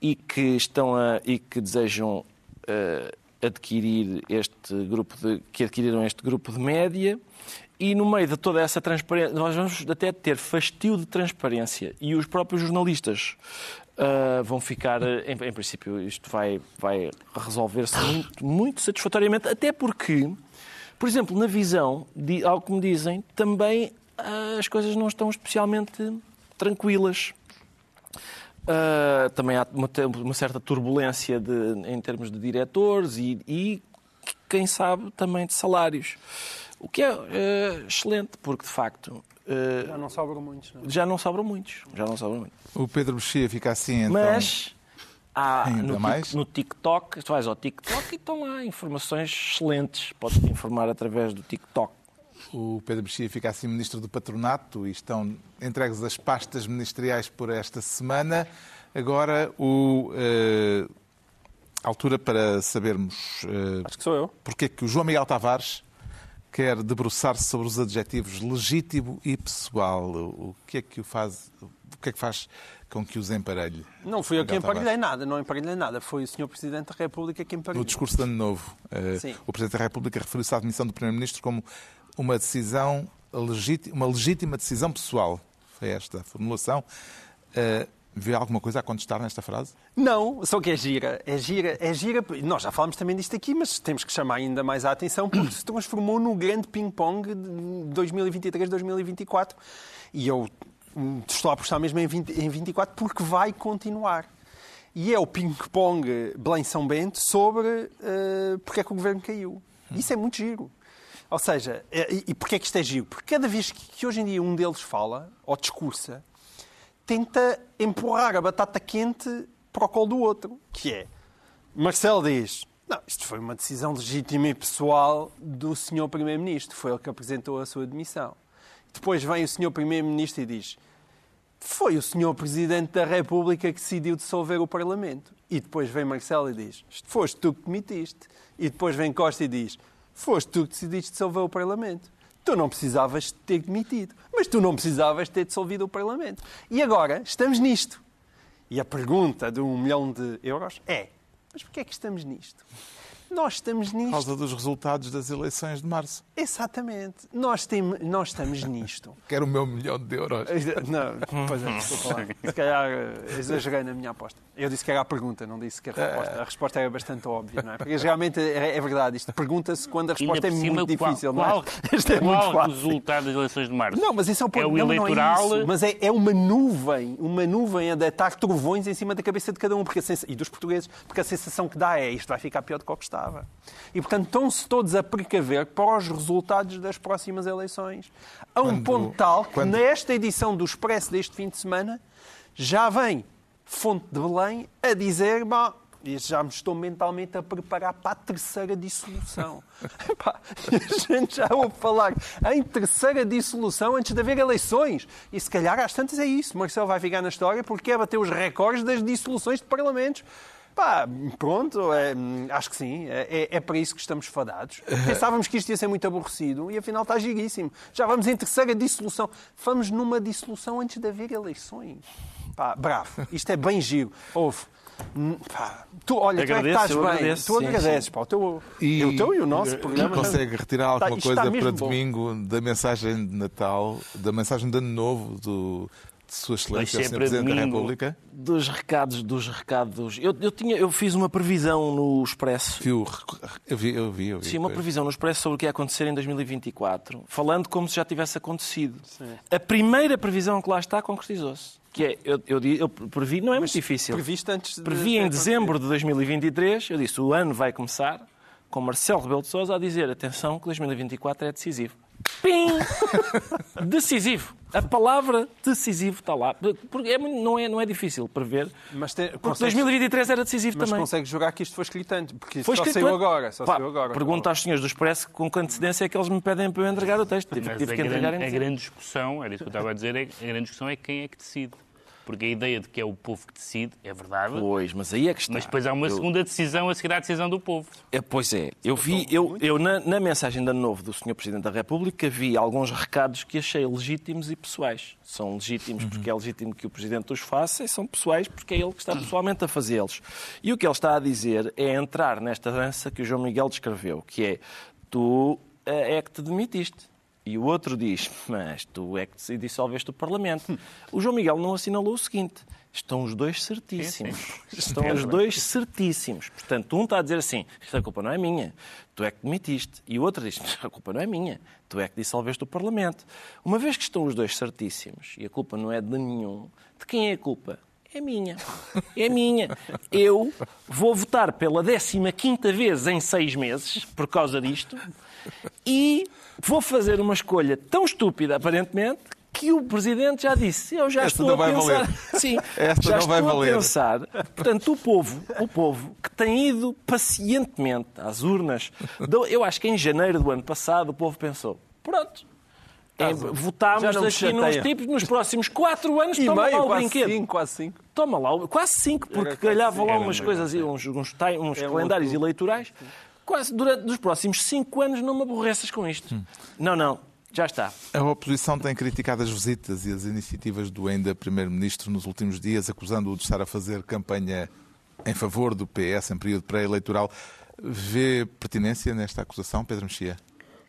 e que estão a, e que desejam uh, adquirir este grupo de, que adquiriram este grupo de média e no meio de toda essa transparência, nós vamos até ter fastio de transparência e os próprios jornalistas uh, vão ficar, em, em, princípio, isto vai, vai resolver-se muito, muito satisfatoriamente, até porque, por exemplo, na visão, de, algo que me dizem, também uh, as coisas não estão especialmente tranquilas. Uh, também há uma, uma certa turbulência de, em termos de diretores e, e, quem sabe, também de salários. O que é uh, excelente, porque de facto. Uh, já não sobram muitos. Não? Já não sobram muitos. Já não sobram muitos. O Pedro Mexia fica assim então. Mas há no, mais? no TikTok, tu vais ao TikTok e estão lá informações excelentes. Podes te informar através do TikTok. O Pedro Mexia fica assim ministro do Patronato e estão entregues as pastas ministeriais por esta semana. Agora, o, uh, altura para sabermos uh, Acho que sou eu. porque é que o João Miguel Tavares quer debruçar-se sobre os adjetivos legítimo e pessoal. O que é que o faz, o que é que faz com que os emparelhe? Não fui eu que emparelhei nada, não emparelhei nada. Foi o Sr. Presidente da República que emparelhou. No discurso de Ano Novo, Sim. o Presidente da República referiu-se à admissão do Primeiro-Ministro como uma decisão legítima, uma legítima decisão pessoal. Foi esta a formulação. Uh, Vê alguma coisa a contestar nesta frase? Não, só que é gira. É gira, é gira. Nós já falamos também disto aqui, mas temos que chamar ainda mais a atenção porque se transformou no grande ping-pong de 2023-2024. E eu estou a apostar mesmo em, 20, em 24 porque vai continuar. E é o ping-pong Belém-São Bento sobre uh, porque é que o governo caiu. Isso é muito giro. Ou seja, é, e, porquê é que isto é giro? Porque cada vez que hoje em dia um deles fala ou discursa, tenta empurrar a batata quente para o colo do outro, que é Marcelo diz não, isto foi uma decisão legítima e pessoal do Sr. Primeiro-Ministro. Foi ele que apresentou a sua demissão. Depois vem o Sr. Primeiro-Ministro e diz foi o Sr. Presidente da República que decidiu dissolver o Parlamento. E depois vem Marcelo e diz foste tu que demitiste. E depois vem Costa e diz foste tu que decidiste dissolver o Parlamento. Tu não precisavas ter demitido, mas tu não precisavas ter dissolvido o Parlamento. E agora estamos nisto. E a pergunta de um milhão de euros é: mas porquê é que estamos nisto? Nós estamos nisto. Por causa dos resultados das eleições de março. Exatamente. Nós, tem, nós estamos nisto. Quero o meu milhão de euros. Não, pois é, desculpa lá. Se calhar eh, exagerei na minha aposta. Eu disse que era a pergunta, não disse que a resposta. A resposta era bastante óbvia, não é? Porque geralmente é, é verdade. Isto pergunta-se quando a resposta é muito difícil, qual, não é? Isto é qual muito fácil. o resultado das eleições de março? Não, mas isso é um ponto. É o não, eleitoral. Não é isso, mas é, é uma nuvem, uma nuvem a deitar trovões em cima da cabeça de cada um porque sens... e dos portugueses, porque a sensação que dá é isto vai ficar pior do que o que estava. E, portanto, estão-se todos a precaver para os resultados das próximas eleições. A um quando, ponto tal que quando... nesta edição do Expresso deste fim de semana já vem Fonte de Belém a dizer, bom, já me estou mentalmente a preparar para a terceira dissolução. a gente já ouve falar em terceira dissolução antes de haver eleições. E se calhar às tantas é isso. Marcelo vai ficar na história porque é bater os recordes das dissoluções de parlamentos. Pá, pronto, é, acho que sim. É, é, para isso que estamos fadados. Pensávamos que isto ia ser muito aborrecido e afinal está giríssimo. Já vamos em terceira dissolução. Vamos numa dissolução antes de haver eleições. Pá, bravo. Isto é bem giro. Houve. Pá, tu, olha, agradeço, tu é que estás bem. Tu agradeces. Pá, o, teu, e, o teu e o nosso programa. Consegue retirar alguma coisa para bom. domingo da mensagem de Natal, da mensagem de Ano Novo do Sua Excelência, Sr. Presidente da República? Dos recados, dos recados. Eu, eu, tinha, eu fiz uma previsão no Expresso. Viu? Eu vi, eu vi. Eu vi Sim, uma previsão no Expresso sobre o que ia acontecer em 2024, falando como se já tivesse acontecido. Sim. A primeira previsão que lá está concretizou-se. Que é, eu, eu, eu previ, não é Mas muito difícil. Previsto antes de Previ em dezembro de 2023, eu disse o ano vai começar com Marcelo Rebelo de Sousa a dizer atenção que 2024 é decisivo. Pim! decisivo. A palavra decisivo está lá. Porque é, não, é, não é difícil prever. Mas tem, porque consegues, 2023 era decisivo mas também. Mas consegue jogar que isto foi escrito antes. Porque foi só saiu agora. Só Pá, saiu agora. Pergunta aos senhores do Expresso com que antecedência é que eles me pedem para eu entregar o texto. Tive, tive que entregar grande, em A grande discussão, era isso que eu estava a dizer, é, a grande discussão é quem é que decide. Porque a ideia de que é o povo que decide é verdade. Pois, mas aí é que está. Mas depois há uma eu... segunda decisão a seguir à decisão do povo. É, pois é. Eu vi, eu, eu na, na mensagem de ano novo do Sr. Presidente da República, vi alguns recados que achei legítimos e pessoais. São legítimos uhum. porque é legítimo que o Presidente os faça e são pessoais porque é ele que está pessoalmente a fazê-los. E o que ele está a dizer é entrar nesta dança que o João Miguel descreveu, que é tu eh, é que te demitiste. E o outro diz, mas tu é que dissolveste o Parlamento. O João Miguel não assinalou o seguinte, estão os dois certíssimos. Estão é os dois certíssimos. Portanto, um está a dizer assim, esta culpa não é minha, tu é que demitiste. E o outro diz, a culpa não é minha, tu é que dissolveste o Parlamento. Uma vez que estão os dois certíssimos, e a culpa não é de nenhum, de quem é a culpa? É minha. É minha. Eu vou votar pela 15 quinta vez em seis meses, por causa disto, e vou fazer uma escolha tão estúpida, aparentemente, que o Presidente já disse. Eu já Esta estou a pensar. Valer. Sim, Esta já não estou vai a valer. pensar. Portanto, o povo, o povo que tem ido pacientemente às urnas, eu acho que em janeiro do ano passado o povo pensou: pronto. É, votámos aqui nos tipos nos próximos quatro anos, e toma meio, lá o quase brinquedo. Cinco, quase cinco. Toma lá, quase cinco, porque calhavam lá umas coisas, uns, uns, uns calendários eleitorais quase durante os próximos cinco anos não me aborreças com isto. Hum. Não, não. Já está. A oposição tem criticado as visitas e as iniciativas do ainda Primeiro-Ministro nos últimos dias, acusando-o de estar a fazer campanha em favor do PS em período pré-eleitoral. Vê pertinência nesta acusação, Pedro Mexia?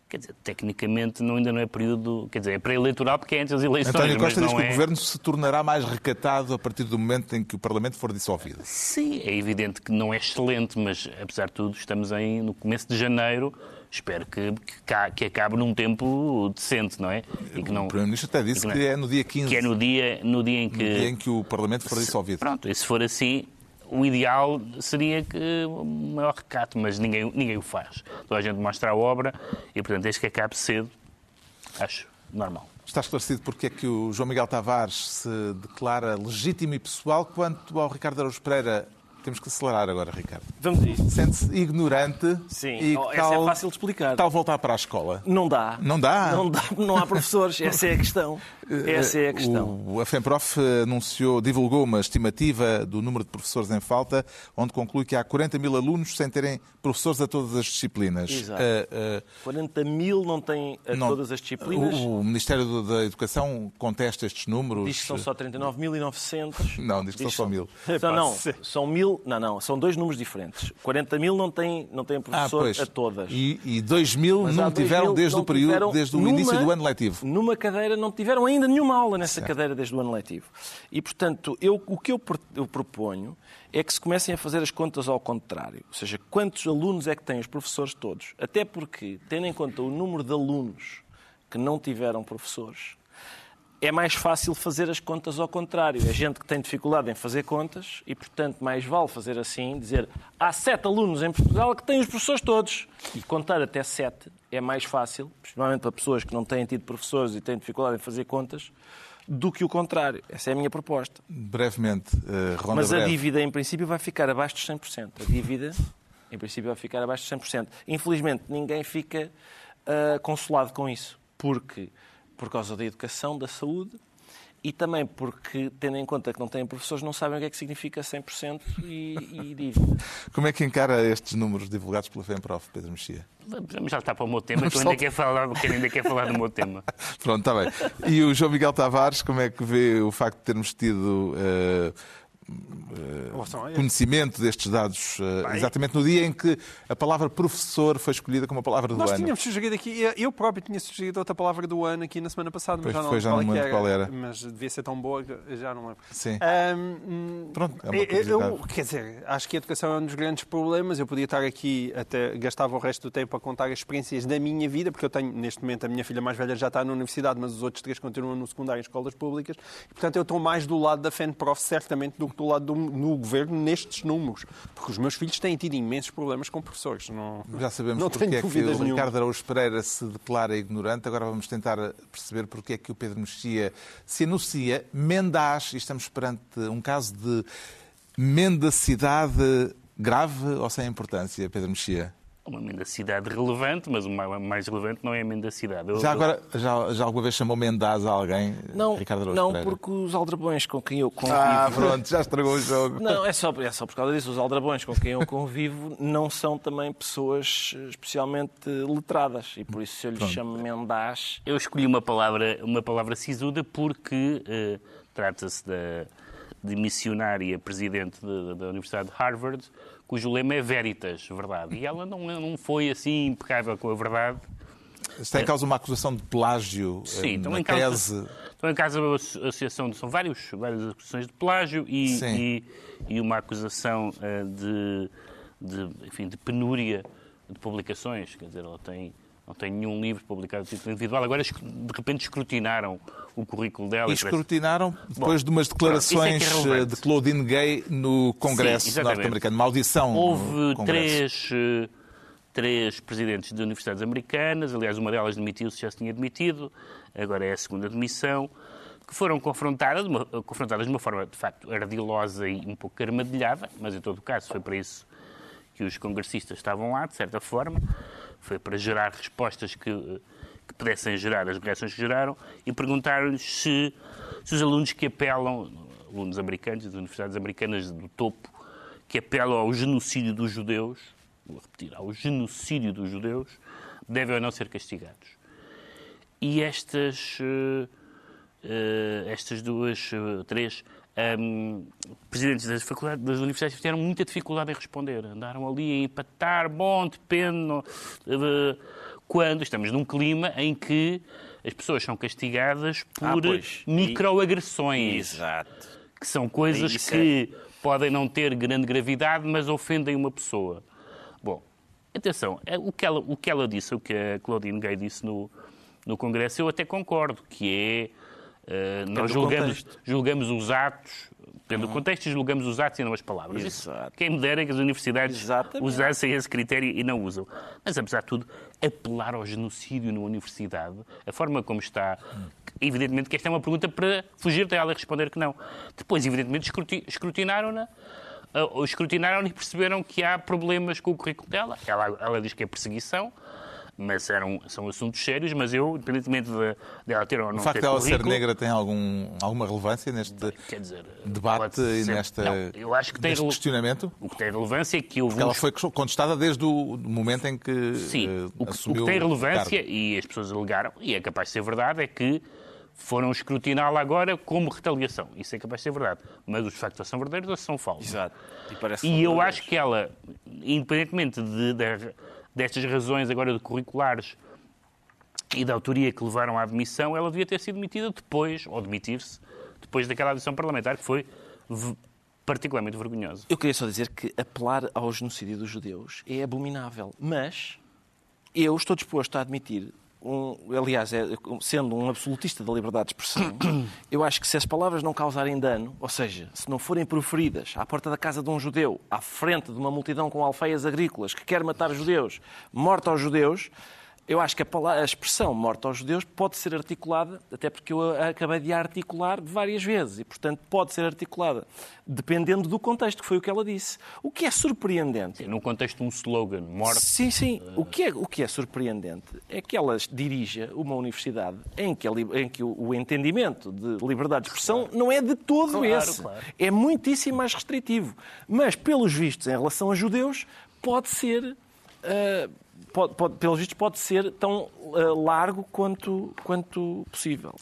Quer dizer, tecnicamente não, ainda não é período, quer dizer, é pré-eleitoral porque é antes das eleições. António Costa diz que é... o Governo se tornará mais recatado a partir do momento em que o Parlamento for dissolvido. Sim, é evidente que não é excelente, mas apesar de tudo estamos em, no começo de janeiro, espero que, que, que acabe num tempo decente, não é? E que não, o Primeiro-Ministro até disse que, que, é no dia 15. Que é no dia, no dia em que... No dia em que o Parlamento for dissolvido. Pronto, e se for assim, o ideal seria que o maior recato, mas ninguém, ninguém o faz. Toda a gente mostra a obra e, portanto, desde que acabe cedo, acho normal. Está esclarecido porque é que o João Miguel Tavares se declara legítimo e pessoal quanto ao Ricardo Araújo Pereira temos que acelerar agora, Ricardo. Vamos a isso. Sente-se ignorante Sim. e oh, tal, é fácil de explicar. Tal voltar para a escola. Não dá. Não dá? Não dá, não há professores. Essa é a questão. Essa é a questão. O, a FEMPROF anunciou, divulgou uma estimativa do número de professores em falta, onde conclui que há 40 mil alunos sem terem professores a todas as disciplinas. Exato. Uh, uh, 40 mil não têm a não, todas as disciplinas. O, o, Ministério da Educação contesta estes números. Diz que são só 39.900. Não, diz que diz são só mil. Não, não, são mil não, não, são dois números diferentes. 40 mil não têm não tem professor ah, a todas. E, e 2 mil Mas não tiveram desde o período, desde o numa, início do ano letivo. Numa cadeira, não tiveram ainda nenhuma aula nessa certo. cadeira desde o ano letivo. E, portanto, eu, o que eu, eu proponho é que se comecem a fazer as contas ao contrário. Ou seja, quantos alunos é que têm os professores todos? Até porque, tendo em conta o número de alunos que não tiveram professores, é mais fácil fazer as contas ao contrário. É gente que tem dificuldade em fazer contas e, portanto, mais vale fazer assim, dizer há sete alunos em Portugal que têm os professores todos. E contar até sete é mais fácil, principalmente para pessoas que não têm tido professores e têm dificuldade em fazer contas, do que o contrário. Essa é a minha proposta. Brevemente, uh, Ronda Mas breve. a dívida, em princípio, vai ficar abaixo dos 100%. A dívida, em princípio, vai ficar abaixo dos 100%. Infelizmente, ninguém fica uh, consolado com isso, porque por causa da educação, da saúde e também porque, tendo em conta que não têm professores, não sabem o que é que significa 100% e, e dívida. Como é que encara estes números divulgados pela FEMPROF, Pedro Mexia? Vamos já estar para o meu tema, que eu ainda quero falar, que ainda quero falar do meu tema. Pronto, está bem. E o João Miguel Tavares, como é que vê o facto de termos tido uh, uh, conhecimento destes dados uh, exatamente no dia em que a palavra professor foi escolhida como a palavra do Nós ano. Nós tínhamos sugerido aqui, eu próprio tinha sugerido outra palavra do ano aqui na semana passada, mas já não, já não lembro qual era. Mas devia ser tão boa que já não lembro. Sim. Um, Pronto, é uma eu, Quer dizer, acho que a educação é um dos grandes problemas. Eu podia estar aqui, até gastava o resto do tempo a contar as experiências da minha vida, porque eu tenho, neste momento, a minha filha mais velha já está na universidade, mas os outros três continuam no secundário em escolas públicas. E, portanto, eu estou mais do lado da FENPROF, certamente, do que do lado do no governo nestes números. Porque os meus filhos têm tido imensos problemas com professores. Não, Já sabemos não porque é que o nenhuma. Ricardo Araújo Pereira se declara ignorante. Agora vamos tentar perceber porque é que o Pedro Mexia se anuncia mendaz e estamos perante um caso de mendacidade grave ou sem importância, Pedro Mexia? Uma mendacidade relevante, mas o mais relevante não é a mendacidade. Eu, já agora, já, já alguma vez chamou Mendaz a alguém, não, Ricardo Araújo Não, Pereira? porque os aldrabões com quem eu convivo... Ah, pronto, já estragou o jogo. Não, é só, é só por causa disso. Os aldrabões com quem eu convivo não são também pessoas especialmente letradas. E por isso eu lhes chamo Mendaz... Eu escolhi uma palavra, uma palavra sisuda porque uh, trata-se da de missionária presidente da Universidade de Harvard, cujo lema é Veritas, verdade. E ela não, não foi assim impecável com a verdade. Está em causa uma acusação de plágio Sim, eh, na em causa, tese. Estão em causa uma associação, de, são vários, várias acusações de plágio e, e, e, uma acusação uh, de, de, enfim, de penúria de publicações. Quer dizer, ela tem não tem nenhum livro publicado de título individual. Agora, de repente, escrutinaram o currículo dela. E escrutinaram depois Bom, de umas declarações é é de Claudine Gay no Congresso norte-americano. Uma audição. Houve três, eh, três presidentes de universidades americanas, aliás, uma delas demitiu-se, já se tinha demitido, agora é a segunda demissão, que foram confrontadas, uma, confrontadas de uma forma, de facto, ardilosa e um pouco armadilhada, mas em todo o caso foi para isso que os congressistas estavam lá, de certa forma foi para gerar respostas que, que pudessem gerar as reações que geraram e perguntaram-lhes se, se os alunos que apelam, alunos americanos das universidades americanas do topo, que apelam ao genocídio dos judeus, vou repetir, ao genocídio dos judeus, devem ou não ser castigados. E estas, uh, uh, estas duas, uh, três um, presidentes das faculdades, das universidades tiveram muita dificuldade em responder. Andaram ali a empatar, bom, depende. Uh, quando estamos num clima em que as pessoas são castigadas por ah, microagressões. Exato. Que são coisas Isso que é... podem não ter grande gravidade, mas ofendem uma pessoa. Bom, atenção, é o que ela, o que ela disse, o que a Claudine Gay disse no, no Congresso, eu até concordo, que é Uh, nós julgamos, julgamos os atos, depende do contexto, e julgamos os atos e não as palavras. Isso, quem me dera é que as universidades Exatamente. usassem esse critério e não usam. Mas, apesar de tudo, apelar ao genocídio na universidade, a forma como está, evidentemente que esta é uma pergunta para fugir dela e responder que não. Depois, evidentemente, escrutinaram-na uh, escrutinaram e perceberam que há problemas com o currículo dela. Ela, ela diz que é perseguição, mas eram, são assuntos sérios, mas eu, independentemente de, de ela ter ou não O facto de ela ser negra tem algum, alguma relevância neste dizer, debate e nesta, não, eu acho que tem neste questionamento? O que tem relevância é que houve... Ela foi contestada desde o momento em que Sim, uh, o, que, o que tem relevância, e as pessoas alegaram, e é capaz de ser verdade, é que foram escrutiná-la agora como retaliação. Isso é capaz de ser verdade. Mas os factos são verdadeiros ou são falsos. Exato. E, e eu acho que ela, independentemente de, de, destas razões agora de curriculares e da autoria que levaram à admissão, ela devia ter sido demitida depois, ou demitir-se, depois daquela adição parlamentar que foi particularmente vergonhosa. Eu queria só dizer que apelar ao genocídio dos judeus é abominável, mas eu estou disposto a admitir um, aliás, é, sendo um absolutista da liberdade de expressão, eu acho que se as palavras não causarem dano, ou seja, se não forem proferidas à porta da casa de um judeu, à frente de uma multidão com alfeias agrícolas que quer matar judeus, morta aos judeus, eu acho que a, palavra, a expressão morte aos judeus pode ser articulada, até porque eu acabei de a articular várias vezes, e portanto pode ser articulada, dependendo do contexto, que foi o que ela disse. O que é surpreendente. Sim, no contexto de um slogan, morte. Sim, sim. O que, é, o que é surpreendente é que ela dirija uma universidade em que, a, em que o, o, entendimento de liberdade de expressão claro. não é de todo claro, esse. Claro. É muitíssimo mais restritivo. Mas, pelos vistos, em relação a judeus, pode ser. Uh, pode, pode, pelos vistos, pode ser tão uh, largo quanto, quanto possível.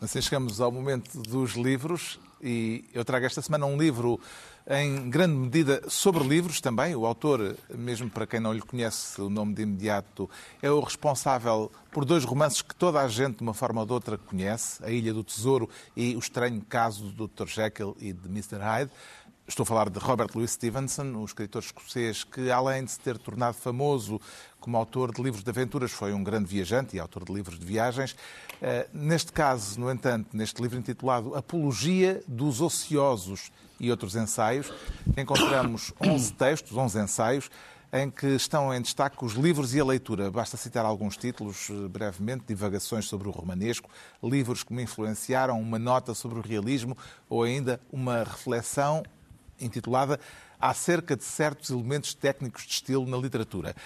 Assim chegamos ao momento dos livros e eu trago esta semana um livro em grande medida sobre livros também. O autor, mesmo para quem não lhe conhece o nome de imediato, é o responsável por dois romances que toda a gente, de uma forma ou de outra, conhece: A Ilha do Tesouro e O Estranho Caso do Dr. Jekyll e de Mr. Hyde. Estou a falar de Robert Louis Stevenson, um escritor escocês que, além de se ter tornado famoso como autor de livros de aventuras, foi um grande viajante e autor de livros de viagens. Eh, neste caso, no entanto, neste livro intitulado Apologia dos Ociosos e outros ensaios, encontramos 11 textos, 11 ensaios, em que estão em destaque os livros e a leitura. Basta citar alguns títulos eh, brevemente: Divagações sobre o Romanesco, livros que me influenciaram, uma nota sobre o realismo ou ainda uma reflexão intitulada Acerca de certos elementos técnicos de estilo na literatura.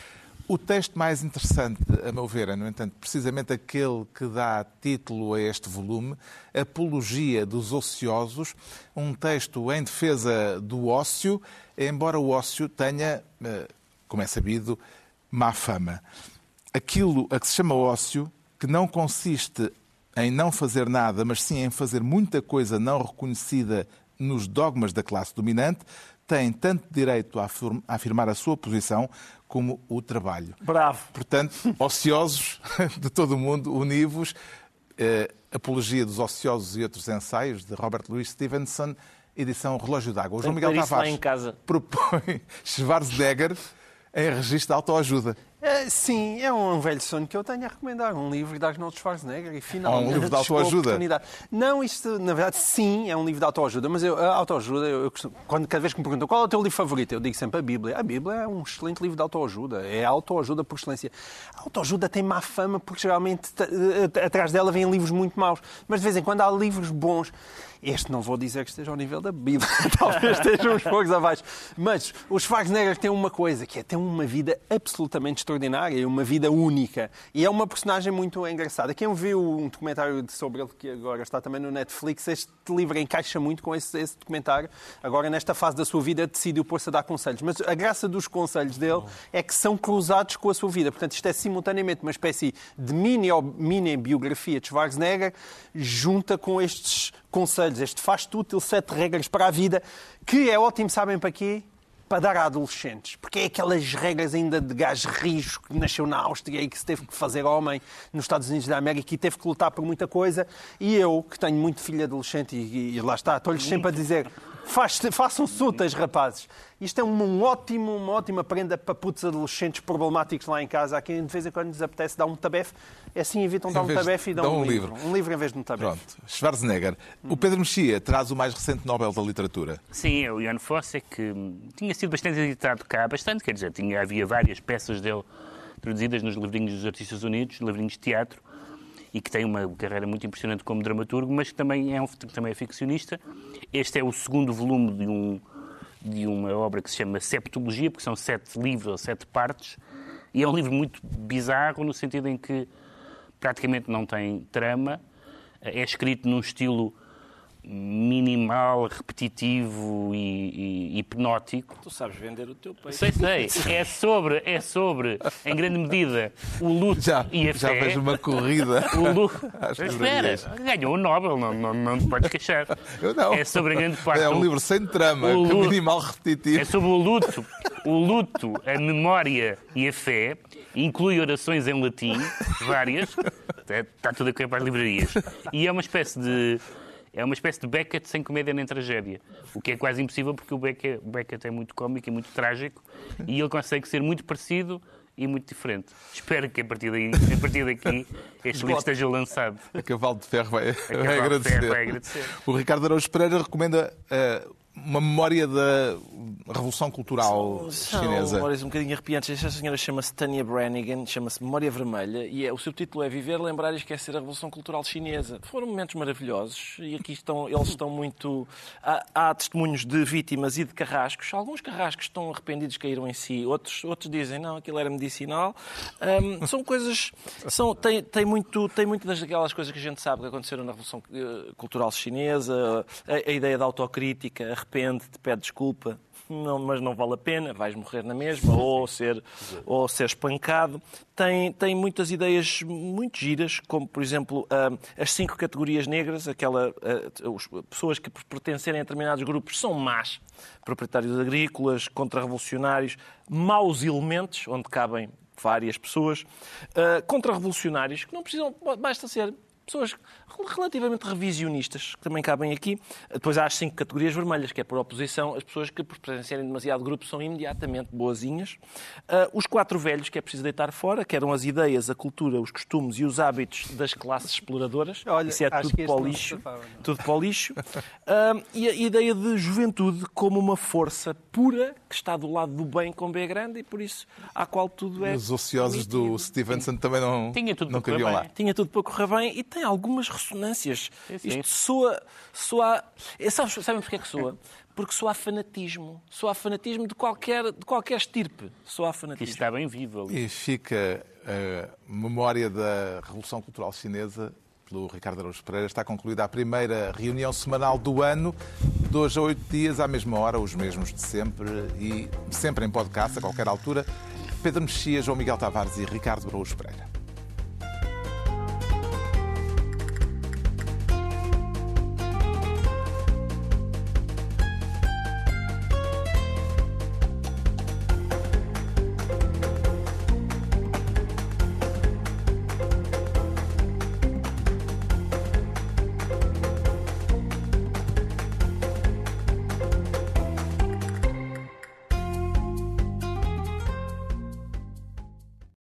O texto mais interessante, a meu ver, é, no entanto, precisamente aquele que dá título a este volume, Apologia dos Ociosos, um texto em defesa do ócio, embora o ócio tenha, eh, como é sabido, má fama. Aquilo a que se chama ócio, que não consiste em não fazer nada, mas sim em fazer muita coisa não reconhecida nos dogmas da classe dominante, têm tanto direito a afirmar a sua posição como o trabalho. Bravo. Portanto, ociosos de todo o mundo, univos, eh, Apologia dos Ociosos e Outros Ensaios, de Robert Louis Stevenson, edição Relógio d'Água. O João Miguel Tavares propõe Schwarzenegger em registro de autoajuda. É, sim, é um velho sonho que eu tenho a recomendar. Um livro de Arnold Schwarzenegger e finalmente. um livro de autoajuda. Não, isto, na verdade, sim, é um livro de autoajuda, mas eu, a autoajuda, eu, eu, quando, cada vez que me perguntam qual é o teu livro favorito, eu digo sempre a Bíblia. A Bíblia é um excelente livro de autoajuda. É autoajuda por excelência. A autoajuda tem má fama porque geralmente atrás dela vêm livros muito maus. Mas de vez em quando há livros bons. Este não vou dizer que esteja ao nível da Bíblia, talvez estejam uns poucos abaixo. Mas o Schwarzenegger tem uma coisa, que é ter uma vida absolutamente extraordinária e uma vida única. E é uma personagem muito engraçada. Quem viu um documentário sobre ele, que agora está também no Netflix, este livro encaixa muito com esse, esse documentário. Agora, nesta fase da sua vida, decidiu pôr-se a dar conselhos. Mas a graça dos conselhos dele é que são cruzados com a sua vida. Portanto, isto é simultaneamente uma espécie de mini, mini biografia de Schwarzenegger junta com estes conselhos, este faz-te útil, sete regras para a vida, que é ótimo, sabem para quê? Para dar a adolescentes. Porque é aquelas regras ainda de gajo rijo que nasceu na Áustria e que se teve que fazer homem nos Estados Unidos da América e teve que lutar por muita coisa. E eu, que tenho muito filho adolescente e, e lá está, estou-lhes sempre a dizer Façam sutas, rapazes. Isto é um ótimo, uma ótima prenda para putos adolescentes problemáticos lá em casa. A quem de vez em quando lhes apetece dar um tabefe, é assim evitam dar um tabefe e dão um, um livro. livro. Um livro em vez de um tabefe. Pronto. Schwarzenegger. O Pedro Mexia traz o mais recente Nobel da Literatura. Sim, é o Ian Fosse, que tinha sido bastante editado cá, bastante, quer dizer, tinha, havia várias peças dele traduzidas nos livrinhos dos Artistas Unidos, livrinhos de teatro, e que tem uma carreira muito impressionante como dramaturgo, mas que também é, um, também é ficcionista. Este é o segundo volume de, um, de uma obra que se chama Septologia, porque são sete livros ou sete partes, e é um livro muito bizarro no sentido em que praticamente não tem trama, é escrito num estilo minimal, repetitivo e, e, hipnótico. Tu sabes vender o teu peixe. Sei, sei. É sobre, é sobre, em grande medida, o luto já, e a já fé. Já vejo uma corrida. O luto. Espera, ganhou o Nobel, não, não, não te podes queixar. Eu não. É sobre a grande parte. É um livro sem trama, o luto, minimal repetitivo. É sobre o luto, o luto, a memória e a fé. Inclui orações em latim, várias. Está tudo a correr para as livrarias. E é uma espécie de é uma espécie de Beckett sem comédia nem tragédia. O que é quase impossível porque o Beckett, Beckett é muito cómico e muito trágico e ele consegue ser muito parecido e muito diferente. Espero que a partir, daí, a partir daqui este livro esteja lançado. A Cavalo de Ferro vai, vai, agradecer. Ferro vai agradecer. O Ricardo Araújo Pereira recomenda uh, uma memória da Revolução Cultural são, Chinesa. São memórias um bocadinho arrepiantes. Esta senhora chama-se Tanya Brannigan, chama-se Memória Vermelha, e é, o seu título é Viver, Lembrar e Esquecer a Revolução Cultural Chinesa. Foram momentos maravilhosos, e aqui estão, eles estão muito... Há, há testemunhos de vítimas e de carrascos. Alguns carrascos estão arrependidos, caíram em si. Outros, outros dizem, não, aquilo era medicinal. Um, são coisas... São, tem, tem, muito, tem muito daquelas coisas que a gente sabe que aconteceram na Revolução eh, Cultural Chinesa, a, a ideia da autocrítica, arrepende-te, pede desculpa, não, mas não vale a pena, vais morrer na mesma, ou ser, ou ser espancado. Tem, tem muitas ideias muito giras, como, por exemplo, uh, as cinco categorias negras, aquela, uh, pessoas que pertencerem a determinados grupos são más, proprietários agrícolas, contra-revolucionários, maus elementos, onde cabem várias pessoas, uh, contra-revolucionários, que não precisam, basta ser pessoas relativamente revisionistas, que também cabem aqui. Depois há as cinco categorias vermelhas, que é por oposição, as pessoas que, por presenciarem demasiado grupo, são imediatamente boazinhas. Uh, os quatro velhos, que é preciso deitar fora, que eram as ideias, a cultura, os costumes e os hábitos das classes exploradoras. Olha, Isso é tudo para o lixo. Tudo para o lixo. Uh, e a ideia de juventude como uma força pura que está do lado do bem com B grande e por isso à qual tudo é. Os ociosos do Stevenson também não, Tinha tudo não queriam lá. Tinha tudo para correr bem e tem algumas ressonâncias. Sim, sim. Isto soa. soa... Sabes, sabem porquê que soa? Porque soa fanatismo. Soa fanatismo de qualquer, de qualquer estirpe. Soa fanatismo. Isto está bem vivo ali. E fica a memória da Revolução Cultural Chinesa pelo Ricardo Araújo Pereira. Está concluída a primeira reunião semanal do ano, de hoje a oito dias, à mesma hora, os mesmos de sempre, e sempre em podcast, a qualquer altura. Pedro Mexia, João Miguel Tavares e Ricardo Araújo Pereira.